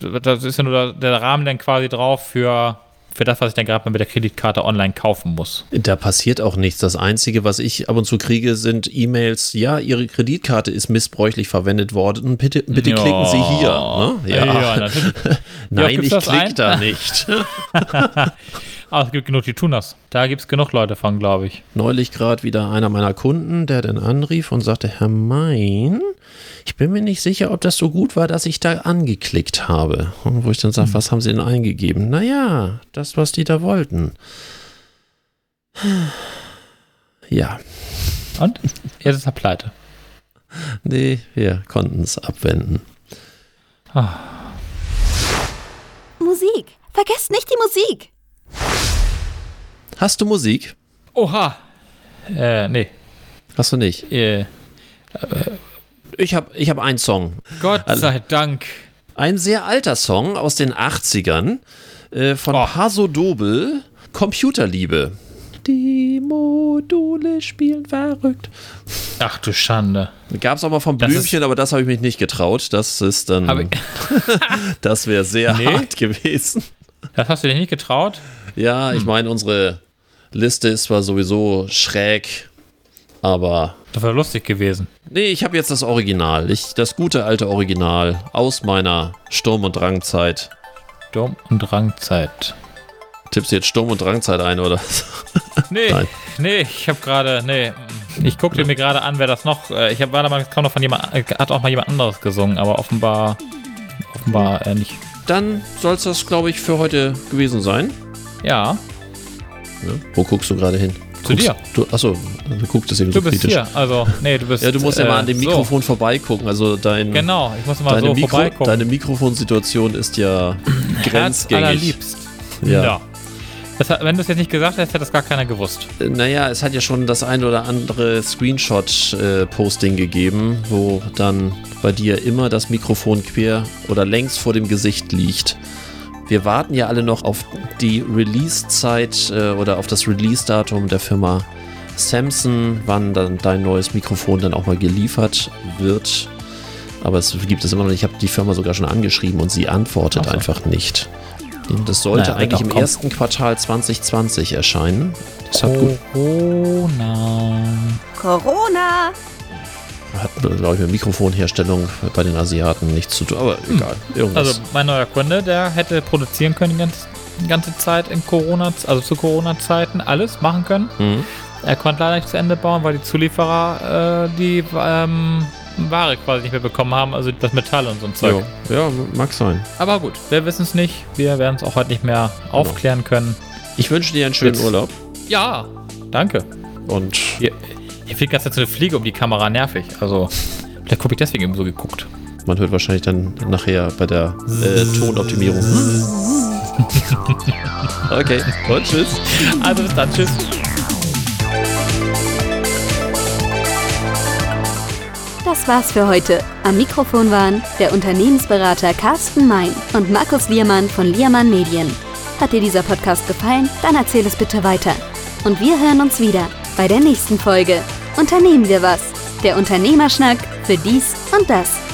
das ist ja nur der Rahmen dann quasi drauf für für das, was ich dann gerade mal mit der Kreditkarte online kaufen muss. Da passiert auch nichts. Das Einzige, was ich ab und zu kriege, sind E-Mails, ja, Ihre Kreditkarte ist missbräuchlich verwendet worden. Bitte, bitte ja. klicken Sie hier. Ne? Ja. ja. *laughs* Nein, ich klicke da nicht. *laughs* *laughs* Ah, es gibt genug, die tun das. Da gibt es genug Leute von, glaube ich. Neulich gerade wieder einer meiner Kunden, der dann anrief und sagte, Herr Mein, ich bin mir nicht sicher, ob das so gut war, dass ich da angeklickt habe. Und wo ich dann sage, hm. was haben Sie denn eingegeben? Naja, das, was die da wollten. Ja. Und? Jetzt ist er pleite. Nee, wir konnten es abwenden. Ah. Musik. Vergesst nicht die Musik. Hast du Musik? Oha. Äh, nee. Hast du nicht? Äh, äh, ich habe ich hab einen Song. Gott sei Dank. Ein sehr alter Song aus den 80ern äh, von oh. Paso Dobel, Computerliebe. Die Module spielen verrückt. Ach du Schande. Gab es auch mal von Blümchen, aber das habe ich mich nicht getraut. Das ist dann. *laughs* das wäre sehr nee. hart gewesen. Das hast du dir nicht getraut? Ja, ich hm. meine, unsere Liste ist zwar sowieso schräg, aber. Das wäre lustig gewesen. Nee, ich habe jetzt das Original. Ich, das gute alte Original aus meiner Sturm- und Drangzeit. Sturm- und Drangzeit. Tippst du jetzt Sturm- und Drangzeit ein, oder? *laughs* Nee, Nein. nee, ich habe gerade, nee. Ich guckte mir gerade an, wer das noch. Äh, ich habe war mal kaum noch von jemand, äh, hat auch mal jemand anderes gesungen, aber offenbar, offenbar äh, nicht. Dann soll es das, glaube ich, für heute gewesen sein. Ja. Ja. Wo guckst du gerade hin? Zu guckst, dir. Du, achso, du guckst es eben du so bist Hier. Also, nee, du bist. Ja, du musst äh, ja mal an dem Mikrofon so. vorbeigucken. Also dein. Genau, ich muss mal deine so Mikro, vorbeigucken. Deine Mikrofonsituation ist ja *clears throat* grenzgängig. allerliebst. Ja. ja. Das, wenn du es jetzt nicht gesagt hättest, hätte das gar keiner gewusst. Naja, es hat ja schon das ein oder andere Screenshot-Posting äh, gegeben, wo dann bei dir immer das Mikrofon quer oder längs vor dem Gesicht liegt. Wir warten ja alle noch auf die Release-Zeit äh, oder auf das Release-Datum der Firma Samsung, wann dann dein neues Mikrofon dann auch mal geliefert wird. Aber es gibt es immer noch nicht. Ich habe die Firma sogar schon angeschrieben und sie antwortet so. einfach nicht. Das sollte naja, eigentlich im ersten Quartal 2020 erscheinen. Das hat Corona. Corona. Hat, glaube ich, mit Mikrofonherstellung bei den Asiaten nichts zu tun, aber hm. egal. Irgendwas. Also mein neuer Kunde, der hätte produzieren können die ganze, Zeit in Corona, also zu Corona-Zeiten, alles machen können. Mhm. Er konnte leider nicht zu Ende bauen, weil die Zulieferer äh, die ähm, Ware quasi nicht mehr bekommen haben, also das Metall und so ein Zeug. Jo. Ja, mag sein. Aber gut, wir wissen es nicht. Wir werden es auch heute nicht mehr genau. aufklären können. Ich wünsche dir einen schönen Jetzt. Urlaub. Ja, danke. Und hier, hier fliegt ganz so eine Fliege um die Kamera nervig. Also, vielleicht habe ich deswegen eben so geguckt. Man hört wahrscheinlich dann nachher bei der äh, Tonoptimierung. *laughs* okay, und tschüss. Also bis dann, tschüss. Das war's für heute. Am Mikrofon waren der Unternehmensberater Carsten Mein und Markus Liermann von Liermann Medien. Hat dir dieser Podcast gefallen? Dann erzähl es bitte weiter. Und wir hören uns wieder bei der nächsten Folge. Unternehmen wir was. Der Unternehmerschnack für dies und das.